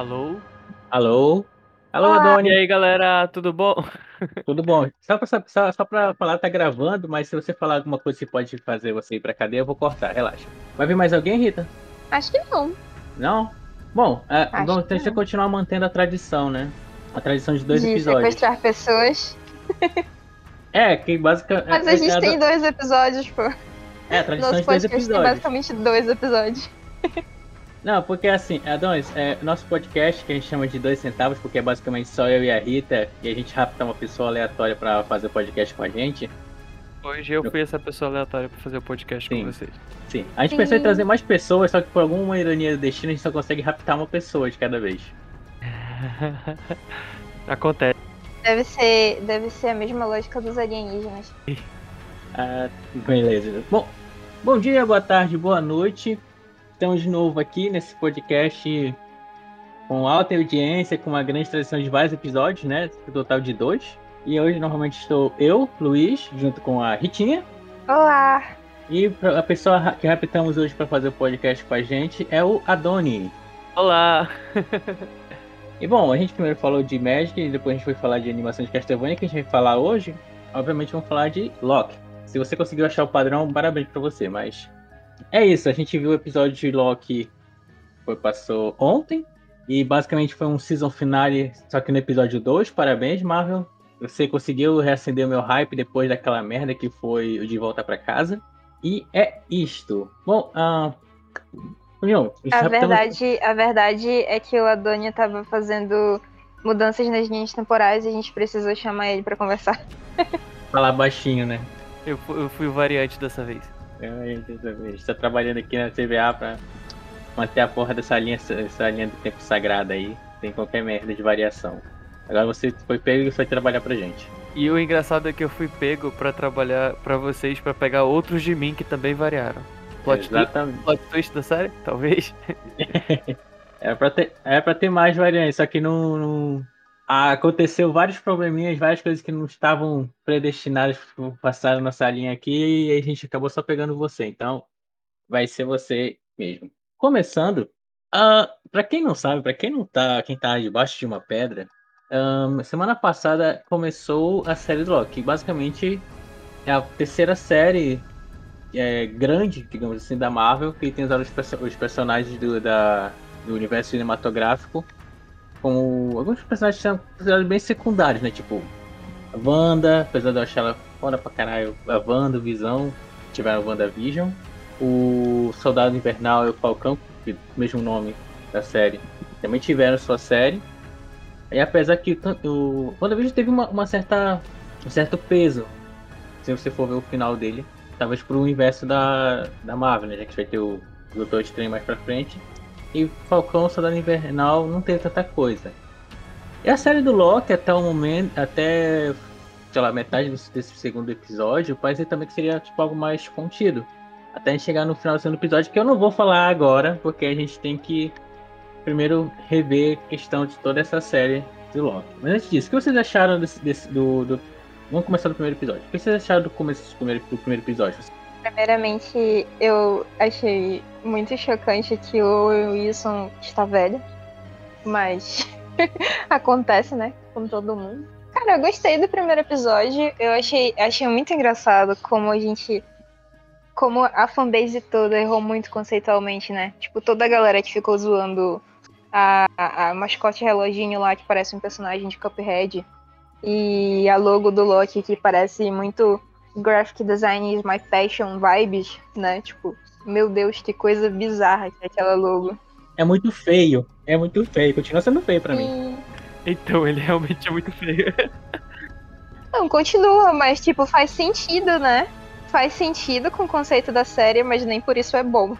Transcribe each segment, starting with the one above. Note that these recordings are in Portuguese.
Alô? Alô? Alô, Olá. E Adoni? aí, galera, tudo bom? Tudo bom? Só pra, só, só pra falar, tá gravando, mas se você falar alguma coisa que pode fazer você ir pra cadeia, eu vou cortar, relaxa. Vai vir mais alguém, Rita? Acho que não. Não? Bom, é, vamos não. continuar mantendo a tradição, né? A tradição de dois de episódios. sequestrar pessoas. É, que basicamente. Mas a gente tem dois episódios, pô. É, a tradição Nosso de dois podcast tem episódios. basicamente dois episódios. Não, porque assim, Adonis, é, nosso podcast que a gente chama de dois centavos, porque é basicamente só eu e a Rita, e a gente rapta uma pessoa aleatória pra fazer podcast com a gente. Hoje eu fui essa pessoa aleatória pra fazer o podcast Sim. com vocês. Sim. A gente Sim. pensou em trazer mais pessoas, só que por alguma ironia do destino a gente só consegue raptar uma pessoa de cada vez. Acontece. Deve ser, deve ser a mesma lógica dos alienígenas. Ah, beleza. Bom, bom dia, boa tarde, boa noite. Estamos de novo aqui nesse podcast com alta audiência, com uma grande tradição de vários episódios, né? No total de dois. E hoje normalmente estou eu, Luiz, junto com a Ritinha. Olá! E a pessoa que raptamos hoje para fazer o podcast com a gente é o Adoni. Olá! E bom, a gente primeiro falou de Magic e depois a gente foi falar de animação de Castlevania, que a gente vai falar hoje. Obviamente vamos falar de Loki. Se você conseguiu achar o padrão, parabéns pra você, mas é isso, a gente viu o episódio de Loki foi passou ontem e basicamente foi um season finale, só que no episódio 2. Parabéns, Marvel. Você conseguiu reacender o meu hype depois daquela merda que foi o de volta pra casa. E é isto. Bom, ah, União, A verdade, a verdade é que o Adonia tava fazendo mudanças nas linhas temporais e a gente precisou chamar ele pra conversar. falar baixinho, né? Eu, eu fui o variante dessa vez. A gente tá trabalhando aqui na CBA pra manter a porra dessa linha, essa linha do tempo sagrada aí, sem qualquer merda de variação. Agora você foi pego e foi trabalhar pra gente. E o engraçado é que eu fui pego pra trabalhar pra vocês, pra pegar outros de mim que também variaram. Plot, Exatamente. plot twist da série? Talvez. Era pra ter, era pra ter mais variantes, só que não, não- aconteceu vários probleminhas, várias coisas que não estavam predestinadas para passar a nossa linha aqui e a gente acabou só pegando você. Então, vai ser você mesmo. Começando, ah, para quem não sabe, para quem não tá, quem tá debaixo de uma pedra, ahn, semana passada começou a série do Loki. Basicamente é a terceira série é, grande, digamos assim, da Marvel, que tem os, os personagens do, da, do universo cinematográfico como alguns personagens são considerados bem secundários, né? Tipo, a Wanda, apesar de eu achar ela foda pra caralho, a Wanda, o Visão, tiveram a WandaVision, o Soldado Invernal e o Falcão, que é o mesmo nome da série, também tiveram sua série. E apesar que tan- o WandaVision teve uma, uma certa, um certo peso, se você for ver o final dele, talvez pro universo da, da Marvel, né? Já que vai ter o Doutor Estranho mais pra frente. E Falcão Soldado Invernal não teve tanta coisa. E a série do Loki, até o momento, até sei lá, metade desse, segundo episódio, parecia também que seria tipo algo mais contido. Até a gente chegar no final do segundo episódio, que eu não vou falar agora, porque a gente tem que primeiro rever a questão de toda essa série de Loki. Mas antes disso, o que vocês acharam desse, desse- do, do- Vamos começar do primeiro episódio. O que vocês acharam do começo do primeiro, do primeiro episódio? Primeiramente, eu achei muito chocante que o Wilson está velho. Mas acontece, né? Com todo mundo. Cara, eu gostei do primeiro episódio. Eu achei, achei muito engraçado como a gente. Como a fanbase toda errou muito conceitualmente, né? Tipo, toda a galera que ficou zoando a, a, a mascote reloginho lá, que parece um personagem de Cuphead. E a logo do Loki, que parece muito graphic design is my passion vibes, né? Tipo, meu Deus, que coisa bizarra que é aquela logo. É muito feio. É muito feio. Continua sendo feio pra mim. Então, ele realmente é muito feio. Não, continua, mas tipo, faz sentido, né? Faz sentido com o conceito da série, mas nem por isso é bom.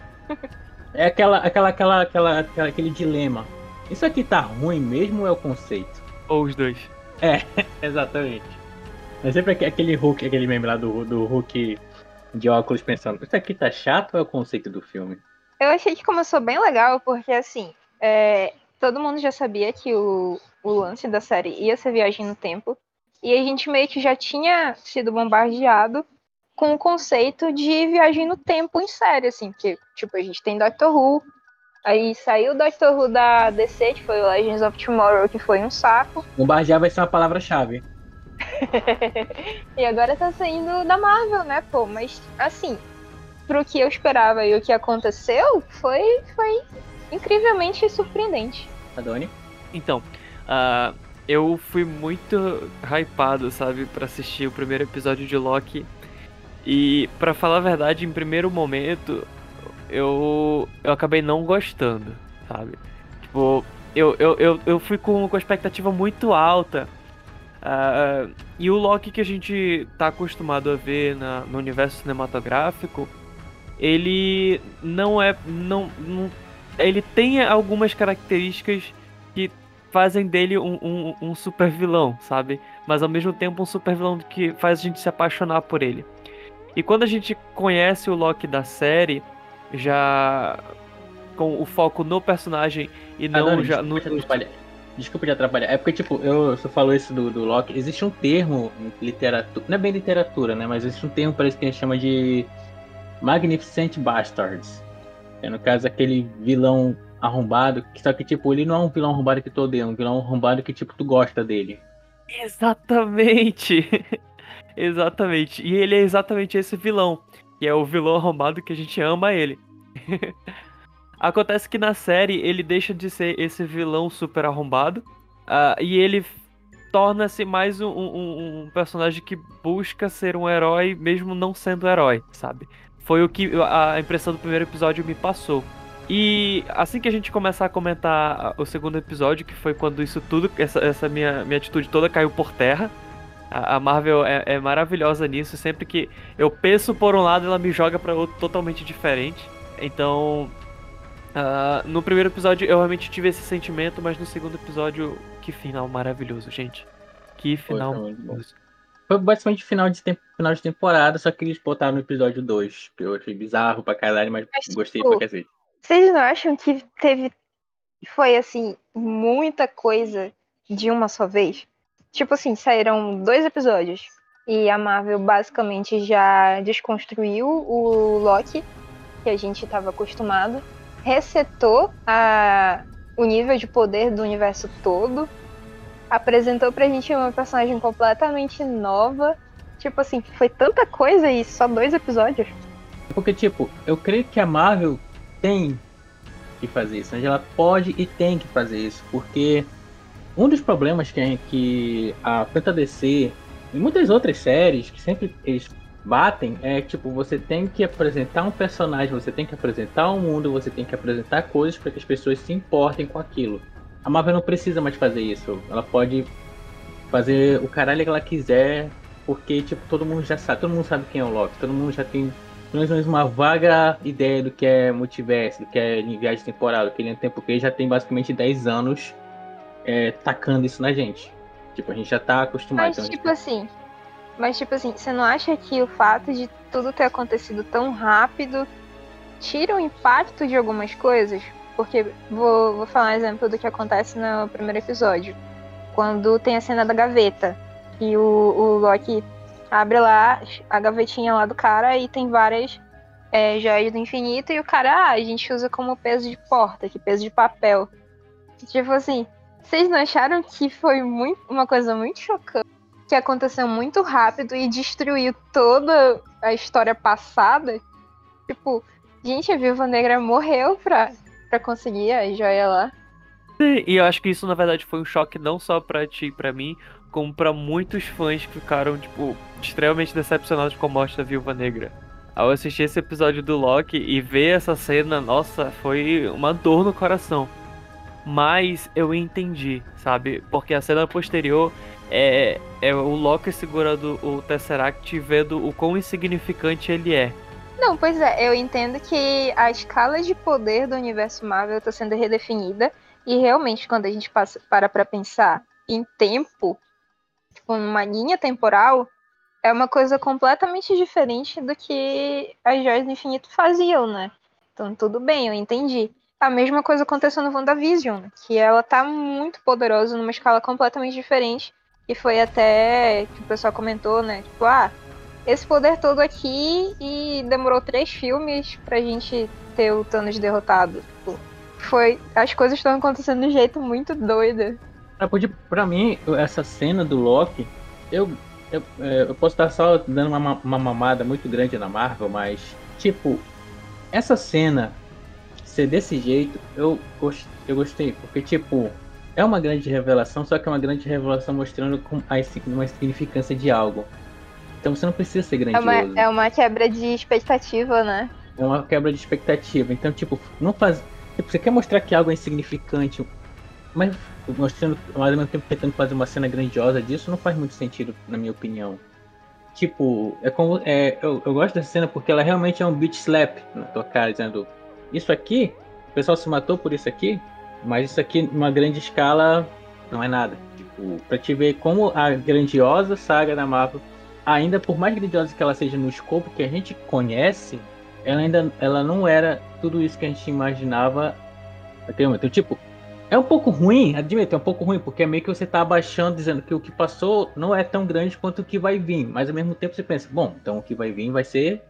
É aquela, aquela, aquela, aquela, aquela- aquele dilema. Isso aqui tá ruim mesmo ou é o conceito? Ou os dois. Exatamente. É sempre aque- aquele Hulk, aquele meme lá do, do Hulk de óculos pensando, isso aqui tá chato ou é o conceito do filme? Eu achei que começou bem legal, porque assim, é, todo mundo já sabia que o, o lance da série ia ser viagem no tempo. E a gente meio que já tinha sido bombardeado com o conceito de viagem no tempo em série, assim, porque, tipo, a gente tem Doctor Who, Aí saiu o Doctor Who da DC, que foi o Legends of Tomorrow, que foi um saco. Bombardear vai ser uma palavra-chave. e agora tá saindo da Marvel, né, pô? Mas, assim, pro que eu esperava e o que aconteceu, foi, foi incrivelmente surpreendente. Adoni? Então, uh, eu fui muito hypado, sabe, para assistir o primeiro episódio de Loki. E, para falar a verdade, em primeiro momento, eu, eu acabei não gostando, sabe? Tipo, eu, eu, eu, eu fui com, com a expectativa muito alta. Uh, e o Loki que a gente tá acostumado a ver na, no universo cinematográfico, ele não é. Não, não, ele tem algumas características que fazem dele um, um, um super vilão, sabe? Mas ao mesmo tempo um super vilão que faz a gente se apaixonar por ele. E quando a gente conhece o Loki da série, já com o foco no personagem e não Adoro, já no. Desculpa te atrapalhar. É porque, tipo, eu, você falou isso do, do Loki. Existe um termo em literatura. Não é bem literatura, né? Mas existe um termo para isso que a gente chama de Magnificent Bastards. É, no caso, aquele vilão arrombado. Só que, tipo, ele não é um vilão arrombado que tu odeia, é um vilão arrombado que, tipo, tu gosta dele. Exatamente! exatamente. E ele é exatamente esse vilão que é o vilão arrombado que a gente ama ele. Acontece que na série ele deixa de ser esse vilão super arrombado uh, e ele torna-se mais um, um, um, personagem que busca ser um herói mesmo não sendo herói, sabe? Foi o que a impressão do primeiro episódio me passou. E assim que a gente começar a comentar o segundo episódio, que foi quando isso tudo, essa, essa minha, minha atitude toda caiu por terra, a, Marvel é, é, maravilhosa nisso. Sempre que eu penso por um lado, ela me joga para outro totalmente diferente. Então, uh, no primeiro episódio eu realmente tive esse sentimento, mas no segundo episódio, que final maravilhoso, gente. Que final foi maravilhoso. Foi basicamente final de, tempo, final de temporada, só que eles botaram no episódio 2. Que eu achei bizarro pra caralho, mas, mas gostei tipo, pra cacete. Vocês não acham que teve. Foi assim, muita coisa de uma só vez? Tipo assim, saíram dois episódios. E a Marvel basicamente já desconstruiu o Loki, que a gente estava acostumado. Resetou a, o nível de poder do universo todo. Apresentou pra gente uma personagem completamente nova. Tipo assim, foi tanta coisa e só dois episódios. Porque, tipo, eu creio que a Marvel tem que fazer isso. Ela pode e tem que fazer isso. Porque um dos problemas que, que a tanto DC e muitas outras séries que sempre eles batem é tipo você tem que apresentar um personagem, você tem que apresentar um mundo, você tem que apresentar coisas para que as pessoas se importem com aquilo. A Marvel não precisa mais fazer isso. Ela pode fazer o caralho que ela quiser, porque tipo todo mundo já sabe, todo mundo sabe quem é o Loki, todo mundo já tem pelo menos uma vaga ideia do que é multiverso, do que é viagem temporal, do que ele é tempo, ele já tem basicamente 10 anos é, tacando isso na gente. Tipo, a gente já tá acostumado. Mas, então tipo gente... assim. Mas, tipo assim, você não acha que o fato de tudo ter acontecido tão rápido tira o impacto de algumas coisas? Porque vou, vou falar um exemplo do que acontece no primeiro episódio. Quando tem a cena da gaveta. E o, o Loki abre lá a gavetinha lá do cara e tem várias é, joias do infinito. E o cara, ah, a gente usa como peso de porta, que peso de papel. Tipo assim, vocês não acharam que foi muito, uma coisa muito chocante? Que aconteceu muito rápido e destruiu toda a história passada? Tipo, gente, a Viúva Negra morreu pra, pra conseguir a joia lá. Sim, e eu acho que isso, na verdade, foi um choque não só pra ti e pra mim, como pra muitos fãs que ficaram, tipo, extremamente decepcionados com a morte da Viúva Negra. Ao assistir esse episódio do Loki e ver essa cena, nossa, foi uma dor no coração. Mas eu entendi, sabe? Porque a cena posterior é, é o Loki segurando o Tesseract e vendo o quão insignificante ele é. Não, pois é, eu entendo que a escala de poder do universo Marvel está sendo redefinida. E realmente, quando a gente passa, para pra pensar em tempo, tipo, numa linha temporal, é uma coisa completamente diferente do que as Joias do Infinito faziam, né? Então, tudo bem, eu entendi. A mesma coisa aconteceu no WandaVision, que ela tá muito poderosa numa escala completamente diferente. E foi até que o pessoal comentou, né? Tipo, ah, esse poder todo aqui e demorou três filmes pra gente ter o Thanos derrotado. Tipo, foi. As coisas estão acontecendo de um jeito muito doido. Pra, podia- pra mim, essa cena do Loki, eu, eu, é, eu posso estar só dando uma, ma- uma mamada muito grande na Marvel, mas, tipo, essa cena ser desse jeito, eu, eu gostei, porque, tipo, é uma grande revelação, só que é uma grande revelação mostrando com a, uma significância de algo. Então você não precisa ser É grandioso. uma, é uma quebra de expectativa, né? É uma quebra de expectativa. Então, tipo, não faz. Tipo, você quer mostrar que algo é insignificante, mas mostrando, mas ao mesmo tempo tentando fazer uma cena grandiosa disso, não faz muito sentido, na minha opinião. Tipo, é como. É, eu, eu gosto dessa cena porque ela realmente é um beat slap na tua cara, dizendo: Isso aqui, o pessoal se matou por isso aqui, mas isso aqui, numa grande escala, não é nada. Tipo, pra te ver como a grandiosa saga da Marvel, ainda por mais grandiosa que ela seja no escopo que a gente conhece, ela ainda ela não era tudo isso que a gente imaginava até o momento. Então, tipo, é um pouco ruim, admito, é um pouco ruim, porque é meio que você tá abaixando, dizendo que o que passou não é tão grande quanto o que vai vir. Mas ao mesmo tempo você pensa, bom, então o que vai vir vai ser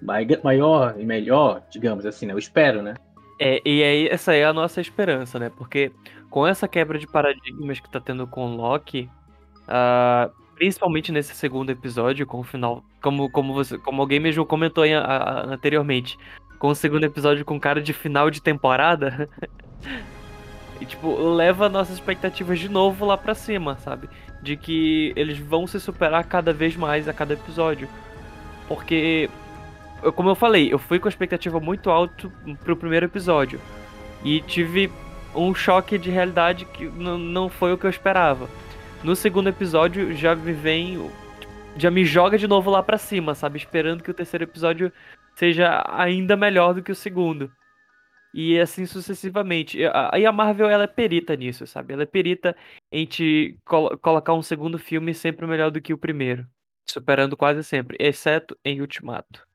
mai- maior e melhor, digamos assim, né? Eu espero, né? É, e aí, essa é a nossa esperança, né? Porque com essa quebra de paradigmas que tá tendo com o Loki, ah, principalmente nesse segundo episódio, com o final, como, como, você, como alguém mesmo comentou aí, a- a- anteriormente, com o segundo episódio com cara de final de temporada, e tipo, leva nossas expectativas de novo lá pra cima, sabe? De que eles vão se superar cada vez mais a cada episódio. Porque eu- como eu falei, eu fui com a expectativa muito alta pro primeiro episódio. E tive um choque de realidade que não foi o que eu esperava. No segundo episódio já me vem. Já me joga de novo lá pra cima, sabe? Esperando que o terceiro episódio seja ainda melhor do que o segundo. E assim sucessivamente. Aí a Marvel ela é perita nisso, sabe? Ela é perita em te colo- colocar um segundo filme sempre melhor do que o primeiro. Superando quase sempre, exceto em Ultimato.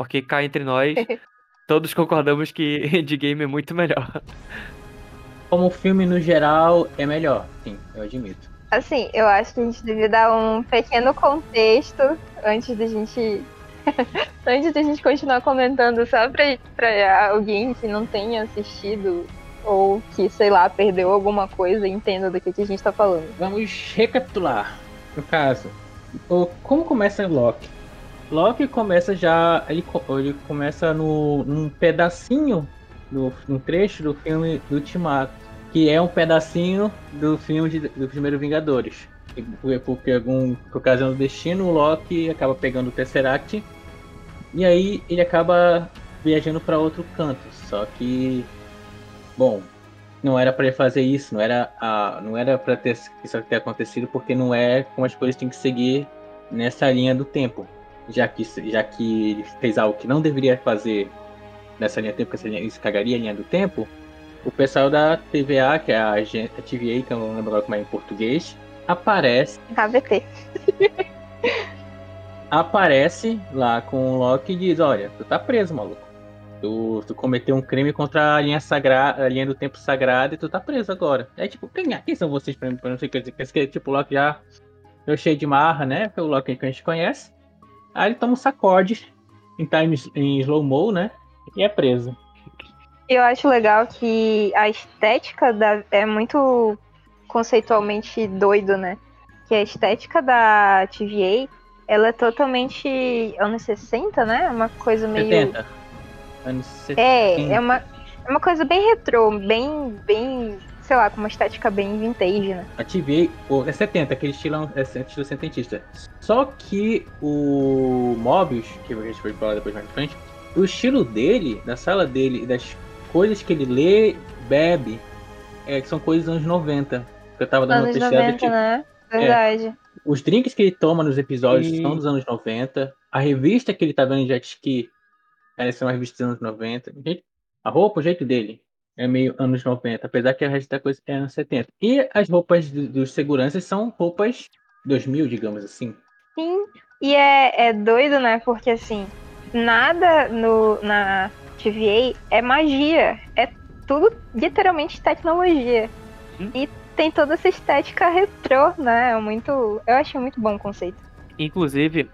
Porque cá entre nós, todos concordamos que Endgame é muito melhor. Como filme no geral é melhor, sim, eu admito. Assim, eu acho que a gente devia dar um pequeno contexto antes da gente. antes da gente continuar comentando, só pra, pra alguém que não tenha assistido ou que, sei lá, perdeu alguma coisa e entenda do que, que a gente tá falando. Vamos recapitular. No caso, o- como começa Loki? Loki começa já. Ele, ele começa no, num pedacinho, do, num trecho do filme do Ultimato, que é um pedacinho do filme de- do primeiro Vingadores. E por- Porque algum, por ocasião do destino, o Loki acaba pegando o Tesseract e aí ele acaba viajando para outro canto. Só que, bom, não era para ele fazer isso, não era a, não era para ter isso ter acontecido porque não é como as coisas têm que seguir nessa linha do tempo, já que já que ele fez algo que não deveria fazer nessa linha do tempo, porque isso cagaria a linha do tempo. O pessoal da TVA, que é a, TVA, que eu não lembro agora como é em português, aparece KVT. aparece lá com o Loki e diz, olha, tu tá preso, maluco. Tu, tu cometeu um crime contra a linha sagrada, a linha do tempo sagrado e tu tá preso agora. É tipo, quem, quem são vocês pra, pra não sei o que dizer? Tipo, o Loki já eu cheio de marra, né? Que é o Loki que a gente conhece. Aí ele toma um sacode em times em slow mo, né? E é preso. Eu acho legal que a estética da, é muito conceitualmente doido, né? Que a estética da TVA, ela é totalmente anos 60, né? Uma coisa meio 70. Anos 70. É, é uma, é uma coisa bem retrô, bem, bem, sei lá, com uma estética bem vintage, né? A TVA, o- é 70, aquele estilo, é estilo setentista. Só que o Mobius, que a gente vai falar depois mais pra frente, o estilo dele, da sala dele e das coisas que ele lê, bebe, é, que são coisas dos anos 90. Que eu tava dando uma Anos pesquisada, 90, tipo, né? Verdade. os drinks que ele toma nos episódios E- são dos anos 90. A revista que ele tá vendo em jet ski ela é uma revista dos anos 90. Gente, A roupa, o jeito dele é meio anos 90, apesar que a resto da coisa é anos 70. E as roupas do- dos seguranças são roupas 2000, digamos assim. Sim, e é, é doido, né? Porque assim, nada no, na TVA é magia. É tudo literalmente tecnologia. Hum. E tem toda essa estética retrô, né? É muito. Eu achei muito bom o conceito. Inclusive,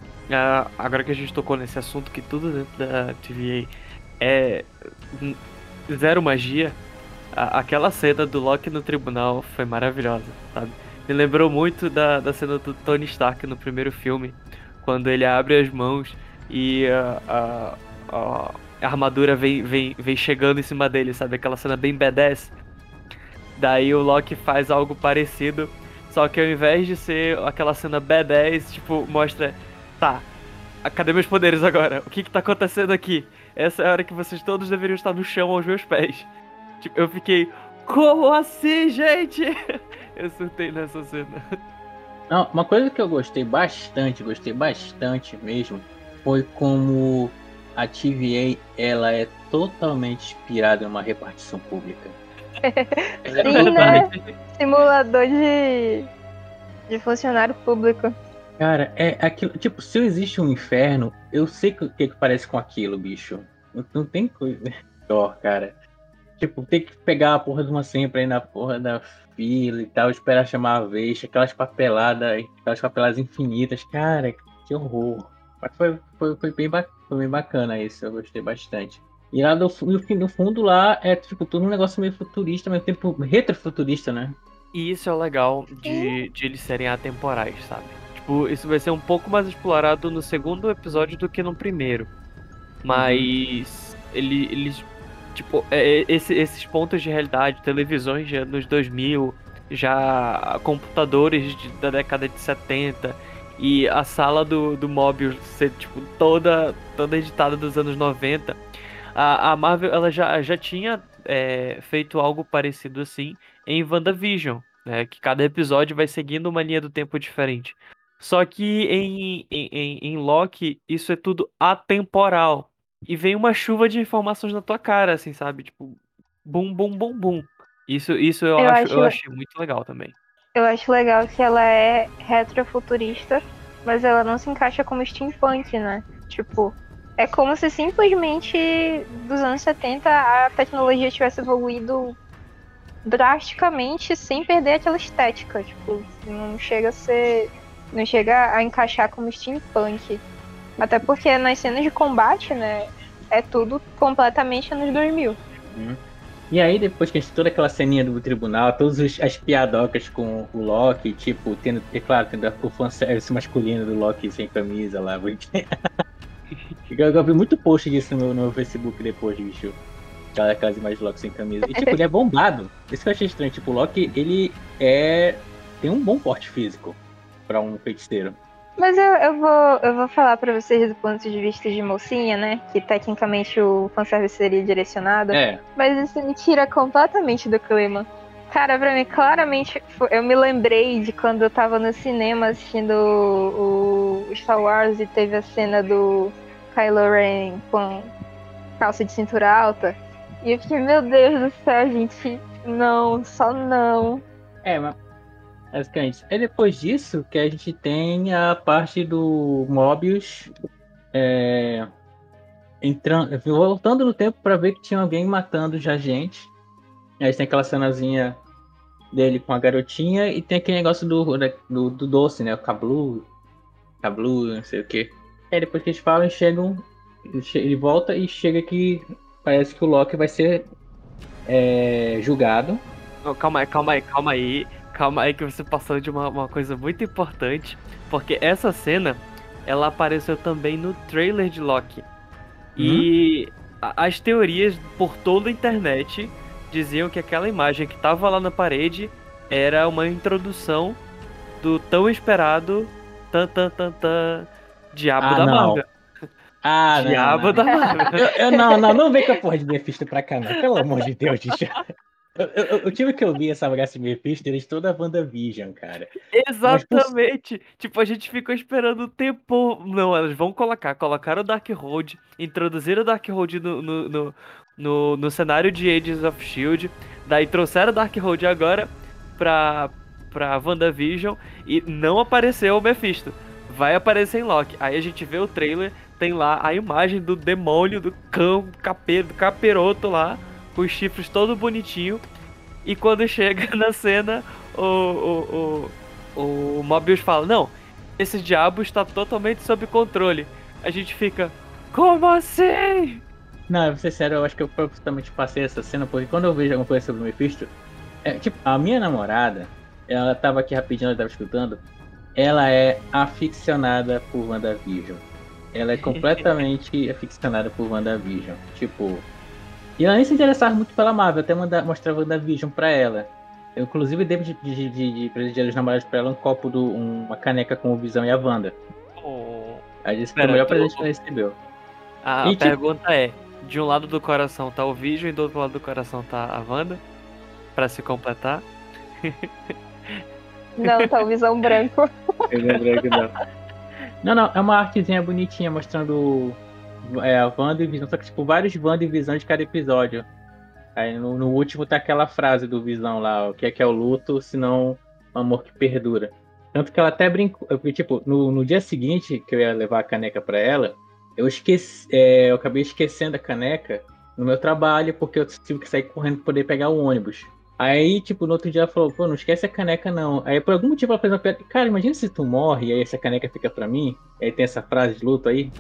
agora que a gente tocou nesse assunto que tudo dentro da TVA é zero magia, a- aquela cena do Loki no tribunal foi maravilhosa, sabe? Me lembrou muito da, da cena do Tony Stark no primeiro filme, quando ele abre as mãos e a, a, a- a armadura vem, vem, vem chegando em cima dele, sabe? Aquela cena bem badass. Daí o Loki faz algo parecido, só que ao invés de ser aquela cena badass, tipo, mostra, tá, ah, cadê meus poderes agora? O que que tá acontecendo aqui? Essa é a hora que vocês todos deveriam estar no chão aos meus pés. Tipo, eu fiquei, como assim, gente? Eu surtei nessa cena. Não, uma coisa que eu gostei bastante, gostei bastante mesmo, foi como a TVA ela é totalmente inspirada em uma repartição pública. Sim, né? Simulador de, de funcionário público. Cara, é aquilo. Tipo, se existe um inferno, eu sei o que, que parece com aquilo, bicho. Não, não tem coisa pior, cara. Tipo, tem que pegar a porra de uma senha pra ir na porra da fila e tal, esperar chamar a vez, aquelas papeladas, aquelas papeladas infinitas. Cara, que horror. Mas foi, foi, foi, bem, foi bem bacana isso, eu gostei bastante. E lá do, no fundo lá é tipo tudo um negócio meio futurista, mas tempo retrofuturista, né? E isso é o legal de, de eles serem atemporais, sabe? Tipo, isso vai ser um pouco mais explorado no segundo episódio do que no primeiro. Mas ele, eles. Tipo, é, é, esse- esses pontos de realidade, televisões de anos 2000, já computadores de- da década de 70 e a sala do, do Mobius ser tipo toda, toda editada dos anos 90. A, a Marvel ela já, já tinha é, feito algo parecido assim em WandaVision, né? Que cada episódio vai seguindo uma linha do tempo diferente. Só que em, em, em, Loki, isso é tudo atemporal. E vem uma chuva de informações na tua cara, assim, sabe? Tipo, bum, bum, bum, bum. Isso, isso eu, Eu acho, acho- eu achei muito legal também. Eu acho legal que ela é retrofuturista, mas ela não se encaixa como steampunk, né? Tipo, é como se simplesmente dos anos 70 a tecnologia tivesse evoluído drasticamente sem perder aquela estética. Tipo, não chega a ser. Não chega a encaixar como steampunk. Até porque nas cenas de combate, né? É tudo completamente anos 2000. E aí, depois que a gente toda aquela ceninha do tribunal, todas as piadocas com o Loki, tipo, tendo, é claro, tendo o fanservice masculino do Loki sem camisa lá. eu, eu vi muito post disso no meu, no meu Facebook depois, bicho. Aquela- Aquelas imagens do Loki sem camisa. E tipo, ele é bombado. Isso que eu achei estranho. Tipo, o Loki, ele é. tem um bom porte físico pra um feiticeiro. Mas eu, eu, vou, eu vou falar pra vocês do ponto de vista de mocinha, né? Que tecnicamente o fanservice seria direcionado. É. Mas isso me tira completamente do clima. Cara, pra mim, claramente, eu me lembrei de quando eu tava no cinema assistindo o, o Star Wars e teve a cena do Kylo Ren com calça de cintura alta. E eu fiquei, meu Deus do céu, gente, não, só não. É, mas. É depois disso que a gente tem a parte do Mobius é, entrando, voltando no tempo pra ver que tinha alguém matando já gente. Aí tem aquela cenazinha dele com a garotinha e tem aquele negócio do, do, do doce, né? O Cablu. Cablu, não sei o que. Aí depois que eles falam, chegam. Ele volta e chega que parece que o Loki vai ser é, julgado. Não, calma aí, calma aí, calma aí. Calma aí que você passou de uma, uma coisa muito importante. Porque essa cena, ela apareceu também no trailer de Loki. E a- as teorias por toda a internet diziam que aquela imagem que tava lá na parede era uma introdução do tão esperado tan tan tan tan Diabo Ah, da não. Marvel. Ah, não, Diabo não. da Marvel. Eu, eu- não, não, não vem com a porra de Mephisto pra cá, não. Pelo amor de Deus, bicho. Eu, eu, eu tive que ouvir essa de Mephisto desde toda a WandaVision, cara. Exatamente! Tipo, a gente ficou esperando o tempo. Não, elas vão colocar. Colocaram o Darkhold, introduziram o Darkhold no, no, no, no, no cenário de Agents of Shield. Daí trouxeram o Darkhold agora pra, pra WandaVision e não apareceu o Mephisto. Vai aparecer em Loki. Aí a gente vê o trailer, tem lá a imagem do demônio, do cão, do caperoto lá, com os chifres todo bonitinho. E quando chega na cena, o, o, o, o Mobius fala: Não, esse diabo está totalmente sob controle. A gente fica: Como assim? Não, pra ser sério, eu acho que eu propositalmente passei essa cena, porque quando eu vejo alguma coisa sobre o Mephisto, é, tipo, a minha namorada, ela tava aqui rapidinho, ela tava escutando, ela é aficionada por WandaVision. Ela é completamente aficionada por WandaVision. Tipo. E ela nem se interessava muito pela Marvel, até mandar, mostrar WandaVision pra ela. Eu, inclusive, devo de, de, de, de presente de namorados pra ela um copo, do, uma caneca com o Visão e a Wanda. Oh. Aí disse que foi o melhor presente que ela recebeu. A E, tipo- pergunta é: de um lado do coração tá o Vision e do outro lado do coração tá a Wanda? Pra se completar. Não, tá o visão branco. Lembrei que não. Não, não, é uma artezinha bonitinha mostrando é, a Wanda e Visão, só que tipo, vários Wanda e Visão de cada episódio. Aí no, no último tá aquela frase do Visão lá, o que é que é o luto, senão um amor que perdura. Tanto que ela até brincou, tipo, no, no dia seguinte que eu ia levar a caneca pra ela, eu esqueci, é, eu acabei esquecendo a caneca no meu trabalho, porque eu tive que sair correndo pra poder pegar o ônibus. Aí, tipo, no outro dia ela falou, pô, não esquece a caneca não. Aí por algum motivo ela fez uma piada, cara, imagina se tu morre e aí essa caneca fica pra mim, aí tem essa frase de luto aí.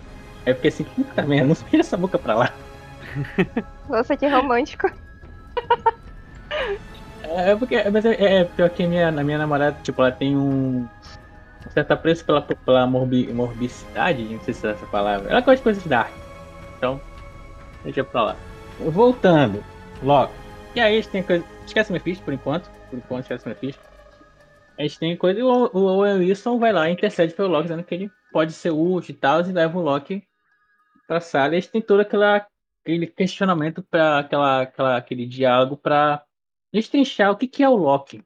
Aí eu fiquei assim, puta merda, não vira essa boca pra lá. Nossa, que romântico. É porque, mas é, é pior que a minha, a minha namorada, tipo, ela tem um, um certo apreço pela, pela morbi, morbicidade, não sei se é essa palavra. Ela gosta de coisas dark. Então, deixa pra lá. Voltando, Loki. E aí a gente tem coisa. Esquece o Mephisto por enquanto. Por enquanto, esquece o Mephisto. A gente tem coisa. E o, o Owen Wilson vai lá e intercede pelo Loki, dizendo que ele pode ser útil e tal, e leva o Loki pra sala. E a gente tem todo aquela, aquele questionamento, pra, aquela, aquela, aquele diálogo pra destrinchar o que, que é o Loki.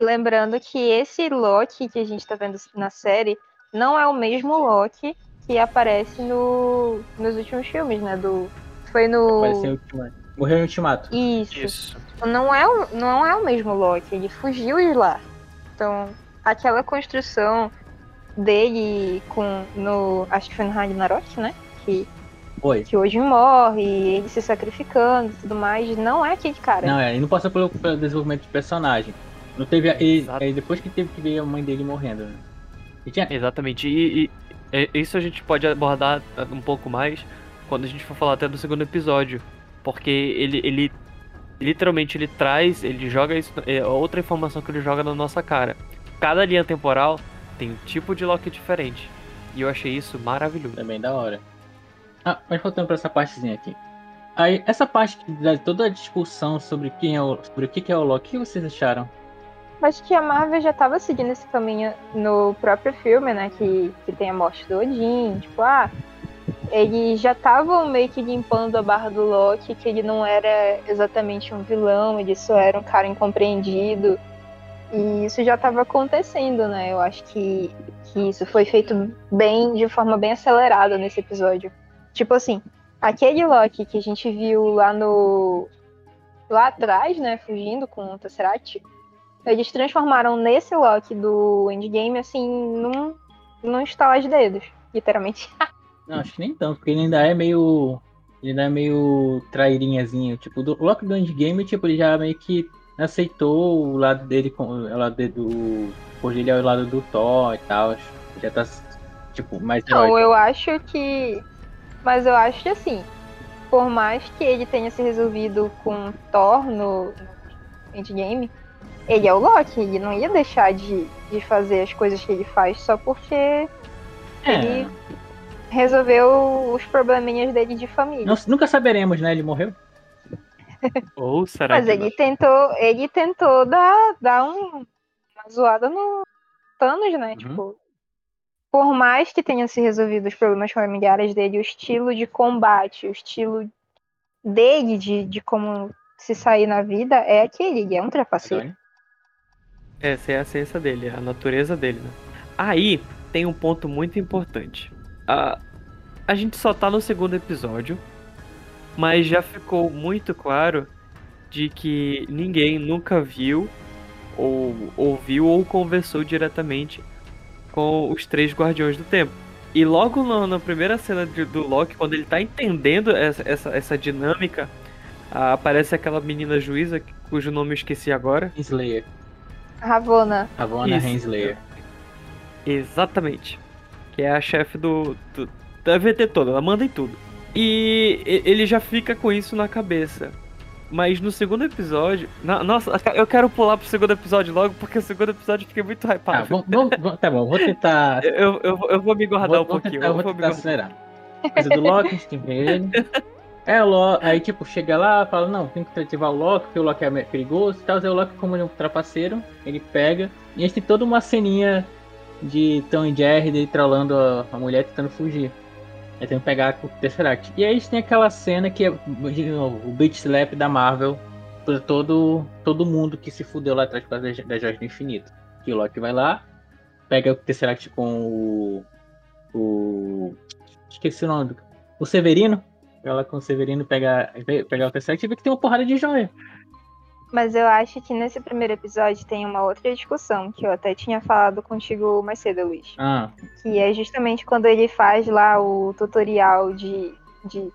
Lembrando que esse Loki que a gente tá vendo na série não é o mesmo Loki que aparece no, nos últimos filmes, né? Do, foi no. Apareceu Ultimato. Morreu em Ultimato. Isso. Isso. Não é, o- não é o mesmo Loki, ele fugiu de lá. Então, aquela construção dele com. no. Acho que foi no Ragnarok, né? Que, Foi. que hoje morre, ele se sacrificando e tudo mais. Não é aquele cara. Não, é, ele não passou pelo, pelo desenvolvimento de personagem. Não teve. a- Ele, aí depois que teve que ver a mãe dele morrendo, né? E tinha, Exatamente. E, e- é- isso a gente pode abordar um pouco mais quando a gente for falar até do segundo episódio. Porque ele, ele literalmente ele traz, ele joga isso, é outra informação que ele joga na nossa cara. Cada linha temporal tem um tipo de Loki diferente. E eu achei isso maravilhoso. Também da hora. Ah, mas voltando pra essa partezinha aqui. Aí, essa parte que dá toda a discussão sobre quem é o, sobre o que é o Loki, o que vocês acharam? Acho que a Marvel já tava seguindo esse caminho no próprio filme, né? Que, que tem a morte do Odin. Tipo, ah, eles já estavam meio que limpando a barra do Loki, que ele não era exatamente um vilão, ele só era um cara incompreendido. E isso já estava acontecendo, né? Eu acho que, que isso foi feito bem, de forma bem acelerada nesse episódio. Tipo assim, aquele Loki que a gente viu lá no. lá atrás, né? Fugindo com o Tesseract. Eles transformaram nesse Loki do Endgame, assim, num, num estalar de dedos, literalmente. Não, acho que nem tanto, porque ele ainda é meio. Ele ainda é meio trairinhazinho. Tipo, do Loki do Endgame, tipo, ele já meio que aceitou o lado dele com. O lado dele do. Hoje ele é o lado do Thor e tal. Já tá, tipo, mais Não, heróico. eu acho que. Mas eu acho que assim, por mais que ele tenha se resolvido com Thor no, Endgame, ele é o Loki, ele não ia deixar de, de fazer as coisas que ele faz só porque É, ele resolveu os probleminhas dele de família. não- nunca saberemos, né? Ele morreu? Ou será Mas que ele tentou, ele tentou dar, dar um- uma zoada no Thanos, né? Uhum. Tipo, por mais que tenha se resolvido os problemas familiares dele, o estilo de combate, o estilo dele de, de como se sair na vida é aquele, ele é um trapaceiro. Essa é a ciência dele, a natureza dele, né? Aí tem um ponto muito importante. A, a gente só tá no segundo episódio, mas já ficou muito claro de que ninguém nunca viu, ou ouviu, ou conversou diretamente com os três Guardiões do Tempo. E logo na, na primeira cena de- do Loki, quando ele tá entendendo essa, essa, essa dinâmica, ah, aparece aquela menina juíza, cujo nome eu esqueci agora. Slayer. Ravona, Ravonna Isso. Henslayer. Exatamente. Que é a chefe do, do- da VT toda, ela manda em tudo. E ele já fica com isso na cabeça. Mas no segundo episódio. Na, nossa, eu quero pular pro segundo episódio logo, porque o segundo episódio fica muito hypado. Tá, vamos, vamos, tá bom, vou tentar. eu, eu, eu vou me guardar vou, um pouquinho. Tentar, eu vou, vou tentar acelerar. Coisa do Loki, a gente tem ele. É, o Loki, aí tipo, chega lá, fala, não, tem que ativar o Loki, porque o Loki é perigoso e tal. Aí o Loki, como ele é um trapaceiro, ele pega. E a gente tem toda uma ceninha de Tom e Jerry dele trolando a, a mulher tentando fugir. Aí tem que pegar o Tesseract. E aí a gente tem aquela cena que é, de novo, o beat slap da Marvel pra todo, todo mundo que se fudeu lá atrás por causa da Joia do Infinito. Que o Loki vai lá, pega o Tesseract com o. o. Esqueci o nome. O Severino. Ela com o Severino pega, pega o Tesseract e vê que tem uma porrada de joia. Mas eu acho que nesse primeiro episódio tem uma outra discussão, que eu até tinha falado contigo mais cedo, Luiz. Ah. Que é justamente quando ele faz lá o tutorial de, de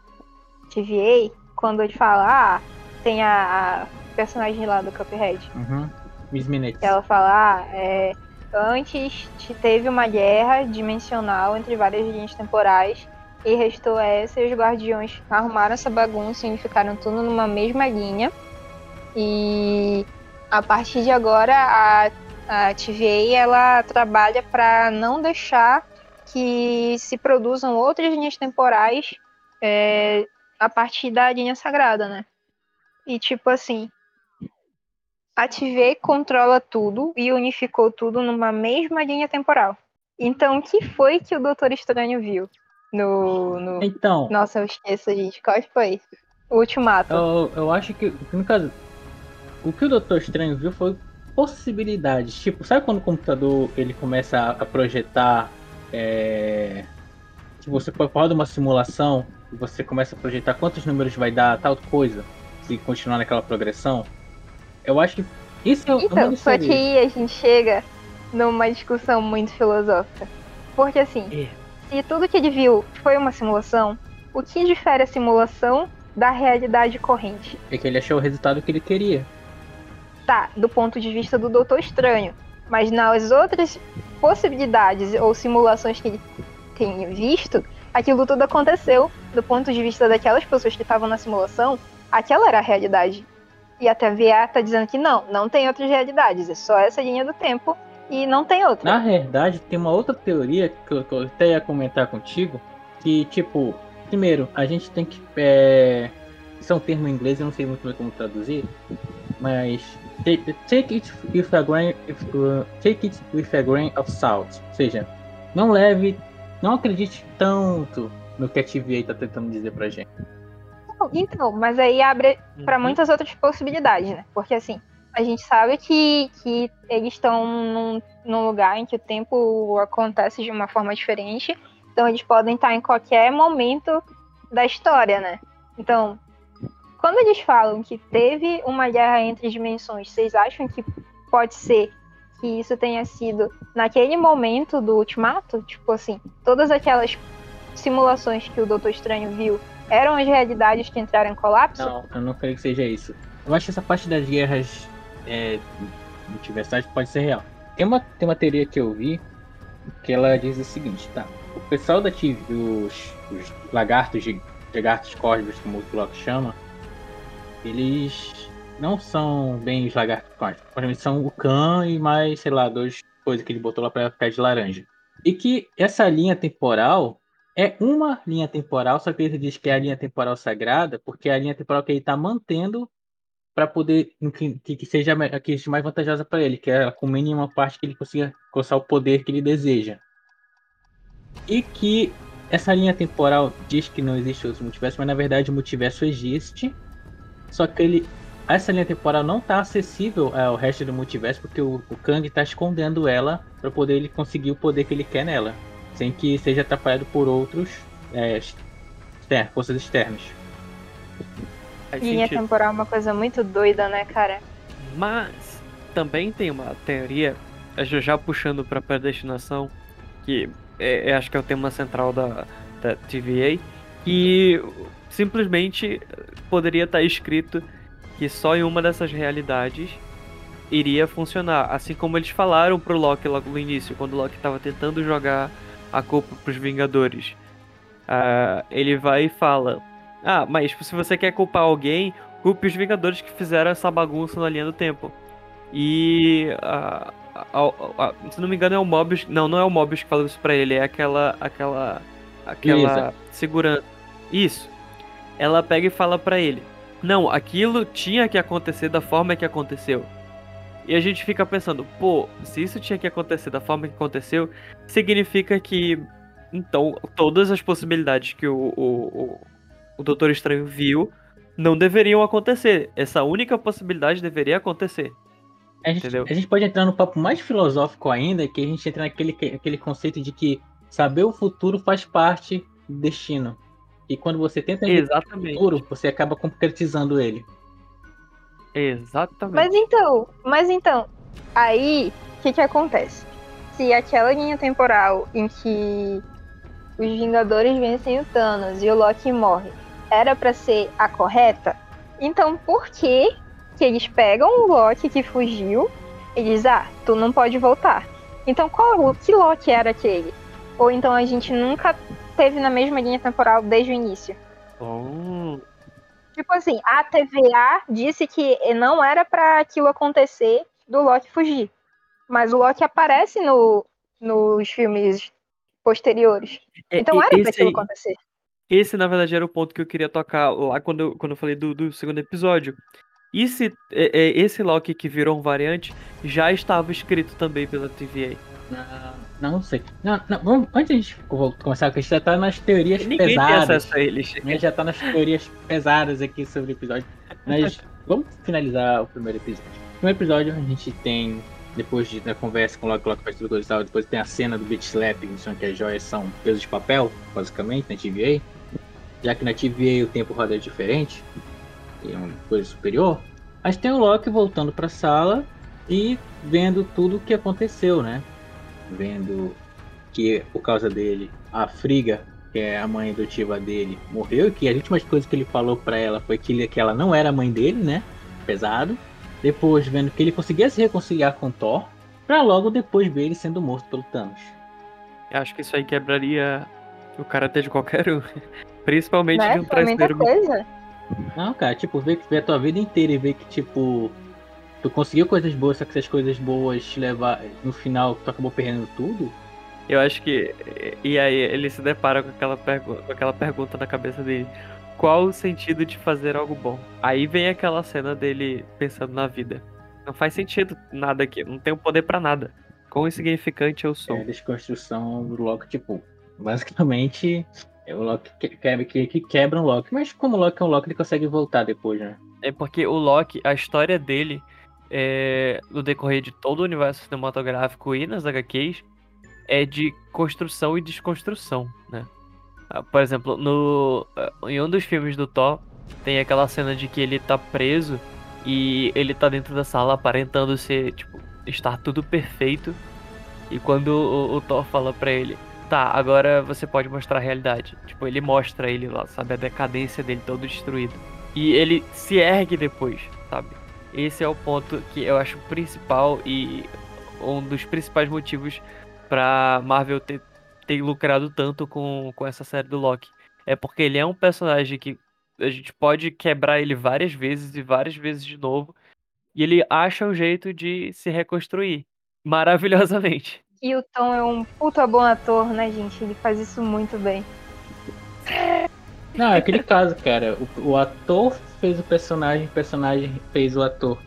TVA, quando ele fala, ah, tem a, a personagem lá do Cuphead. Uhum. Miss Minutes. Ela fala, ah, é, antes teve uma guerra dimensional entre várias linhas temporais e restou essa e os guardiões arrumaram essa bagunça e ficaram tudo numa mesma linha e a partir de agora a, a TVA ela trabalha para não deixar que se produzam outras linhas temporais é, a partir da linha sagrada, né? E tipo assim, a TVA controla tudo e unificou tudo numa mesma linha temporal. Então, o que foi que o Doutor Estranho viu no, no... Então. Nossa, eu esqueço, gente. Qual foi? O Ultimato. Eu, eu acho que, no caso, o que o Doutor Estranho viu foi possibilidades. Tipo, sabe quando o computador ele começa a, projetar. É... Que você roda uma simulação e você começa a projetar quantos números vai dar tal coisa, se continuar naquela progressão? Eu acho que isso é então, uma só que aí a gente chega numa discussão muito filosófica. Porque assim, é. se tudo que ele viu foi uma simulação, o que difere a simulação da realidade corrente? É que ele achou o resultado que ele queria tá do ponto de vista do Doutor Estranho, mas nas outras possibilidades ou simulações que ele tem visto, aquilo tudo aconteceu do ponto de vista daquelas pessoas que estavam na simulação, aquela era a realidade. E a TVA tá dizendo que não, não tem outras realidades, é só essa linha do tempo e não tem outra. Na verdade, tem uma outra teoria que eu, que eu até ia comentar contigo, que tipo, primeiro, a gente tem que. É... Isso é um termo em inglês, eu não sei muito bem como traduzir, mas take, take it with a grain, uh, take it with a grain of salt. Ou seja, não leve, não acredite tanto no que a TVA está tentando dizer pra gente. Então, mas aí abre para uhum. muitas outras possibilidades, né? Porque assim, a gente sabe que, que eles estão num, num lugar em que o tempo acontece de uma forma diferente, então eles podem estar em qualquer momento da história, né? Então, quando eles falam que teve uma guerra entre dimensões, vocês acham que pode ser que isso tenha sido naquele momento do ultimato? Tipo assim, todas aquelas simulações que o Doutor Estranho viu eram as realidades que entraram em colapso? Não, eu não creio que seja isso. Eu acho que essa parte das guerras é, multiversais pode ser real. Tem uma, tem uma teoria que eu vi que ela diz o seguinte, tá? O pessoal da TV, os, os lagartos, lagartos cósmicos, como o Bloco chama, eles não são bem os lagartos. Provavelmente são o Khan e mais, sei lá, duas coisas que ele botou lá pra ficar de laranja. E que essa linha temporal é uma linha temporal, só que ele diz que é a linha temporal sagrada, porque é a linha temporal que ele está mantendo para poder que, que, seja que seja mais vantajosa para ele, que é com mínima parte que ele consiga alcançar o poder que ele deseja. E que essa linha temporal diz que não existe os multiversos, mas na verdade o multiverso existe só que ele, essa linha temporal não está acessível ao resto do multiverso porque o, o Kang está escondendo ela para poder ele conseguir o poder que ele quer nela, sem que seja atrapalhado por outros é, exter forças externas. linha temporal é uma coisa muito doida, né, cara? Mas também tem uma teoria, já puxando para predestinação, que é, é, acho que é o tema central da, da TVA, que simplesmente poderia estar escrito que só em uma dessas realidades iria funcionar. Assim como eles falaram pro Loki logo no início, quando o Loki estava tentando jogar a culpa pros Vingadores. ah, ele vai e fala: Ah, mas se você quer culpar alguém, culpe os Vingadores que fizeram essa bagunça na linha do tempo. E. ah, ah, se não me engano, é o Mobius. Não, não é o Mobius que fala isso pra ele, é aquela. aquela. aquela Lisa. segurança. Isso. Ela pega e fala pra ele: Não, aquilo tinha que acontecer da forma que aconteceu. E a gente fica pensando, pô, se isso tinha que acontecer da forma que aconteceu, significa que. Então, todas as possibilidades que o, o, o, o Doutor Estranho viu não deveriam acontecer. Essa única possibilidade deveria acontecer. A gente, Entendeu? a gente pode entrar no papo mais filosófico ainda, que a gente entra naquele aquele conceito de que saber o futuro faz parte do destino. E quando você tenta Exatamente. futuro, você acaba concretizando ele. Exatamente. Mas então, mas então, aí o que que acontece? Se aquela linha temporal em que os Vingadores vencem o Thanos e o Loki morre era pra ser a correta, então por que que eles pegam o Loki que fugiu e dizem, ah, tu não pode voltar. Então qual que Loki era aquele? Ou então a gente nunca teve na mesma linha temporal desde o início? Hum, Tipo assim, a TVA disse que não era pra aquilo acontecer do Loki fugir. Mas o Loki aparece no, nos filmes posteriores. é- Então era pra esse aquilo aí- acontecer. Esse, na verdade, era o ponto que eu queria tocar lá quando eu, quando eu falei do, do segundo episódio. E se é, é, esse Loki que virou um variante já estava escrito também pela TVA? Não, não sei. Não, não, vamos, antes de a gente co- começar, que a gente já tá nas teorias Ninguém pesadas. a eles. A gente já tá nas teorias pesadas aqui sobre o episódio. Mas vamos finalizar o primeiro episódio. No primeiro episódio, a gente tem, depois de, da conversa com o Loki, Loki faz tudo e tal, depois tem a cena do beat slap, que as joias são pesos de papel, basicamente, na TVA. Já que na TVA o tempo roda diferente, e é uma coisa superior. A gente tem o Loki voltando pra sala e vendo tudo o que aconteceu, né? Vendo que por causa dele, a Friga que é a mãe adotiva dele, morreu, e que as últimas coisas que ele falou pra ela foi que, ele- que ela não era a mãe dele, né? Pesado. Depois, vendo que ele conseguia se reconciliar com Thor, pra logo depois ver ele sendo morto pelo Thanos. Eu Acho que isso aí quebraria o caráter de qualquer um. Principalmente Né? de um coisa. Não, cara, tipo, ver, ver a tua vida inteira e ver que, tipo, tu conseguiu coisas boas, só que essas coisas boas te levar, no final, tu acabou perdendo tudo. Eu acho que. E aí ele se depara com aquela, pergu com aquela pergunta na cabeça dele. Qual o sentido de fazer algo bom? Aí vem aquela cena dele pensando na vida. Não faz sentido nada aqui. Não tenho poder pra nada. Quão insignificante eu sou. É a desconstrução do Loki, tipo, basicamente, é o Loki que, que, que, que quebra um Loki. Mas como o Loki é um Loki, ele consegue voltar depois, né? É porque o Loki, a história dele, é, no decorrer de todo o universo cinematográfico e nas HQs, é de construção e desconstrução, né? Ah, Por exemplo, no, ah, em um dos filmes do Thor, tem aquela cena de que ele tá preso e ele tá dentro da sala aparentando ser, tipo, estar tudo perfeito. E quando o, o Thor fala pra ele, tá, agora você pode mostrar a realidade. Tipo, ele mostra ele lá, sabe? A decadência dele todo destruído. E ele se ergue depois, sabe? Esse é o ponto que eu acho principal e um dos principais motivos pra Marvel ter, ter lucrado tanto com, com essa série do Loki. É porque ele é um personagem que a gente pode quebrar ele várias vezes e várias vezes de novo. E ele acha um jeito de se reconstruir maravilhosamente. E o Tom é um puta bom ator, né, gente? Ele faz isso muito bem. Não, é aquele caso, cara. O, o ator fez o personagem, o personagem fez o ator.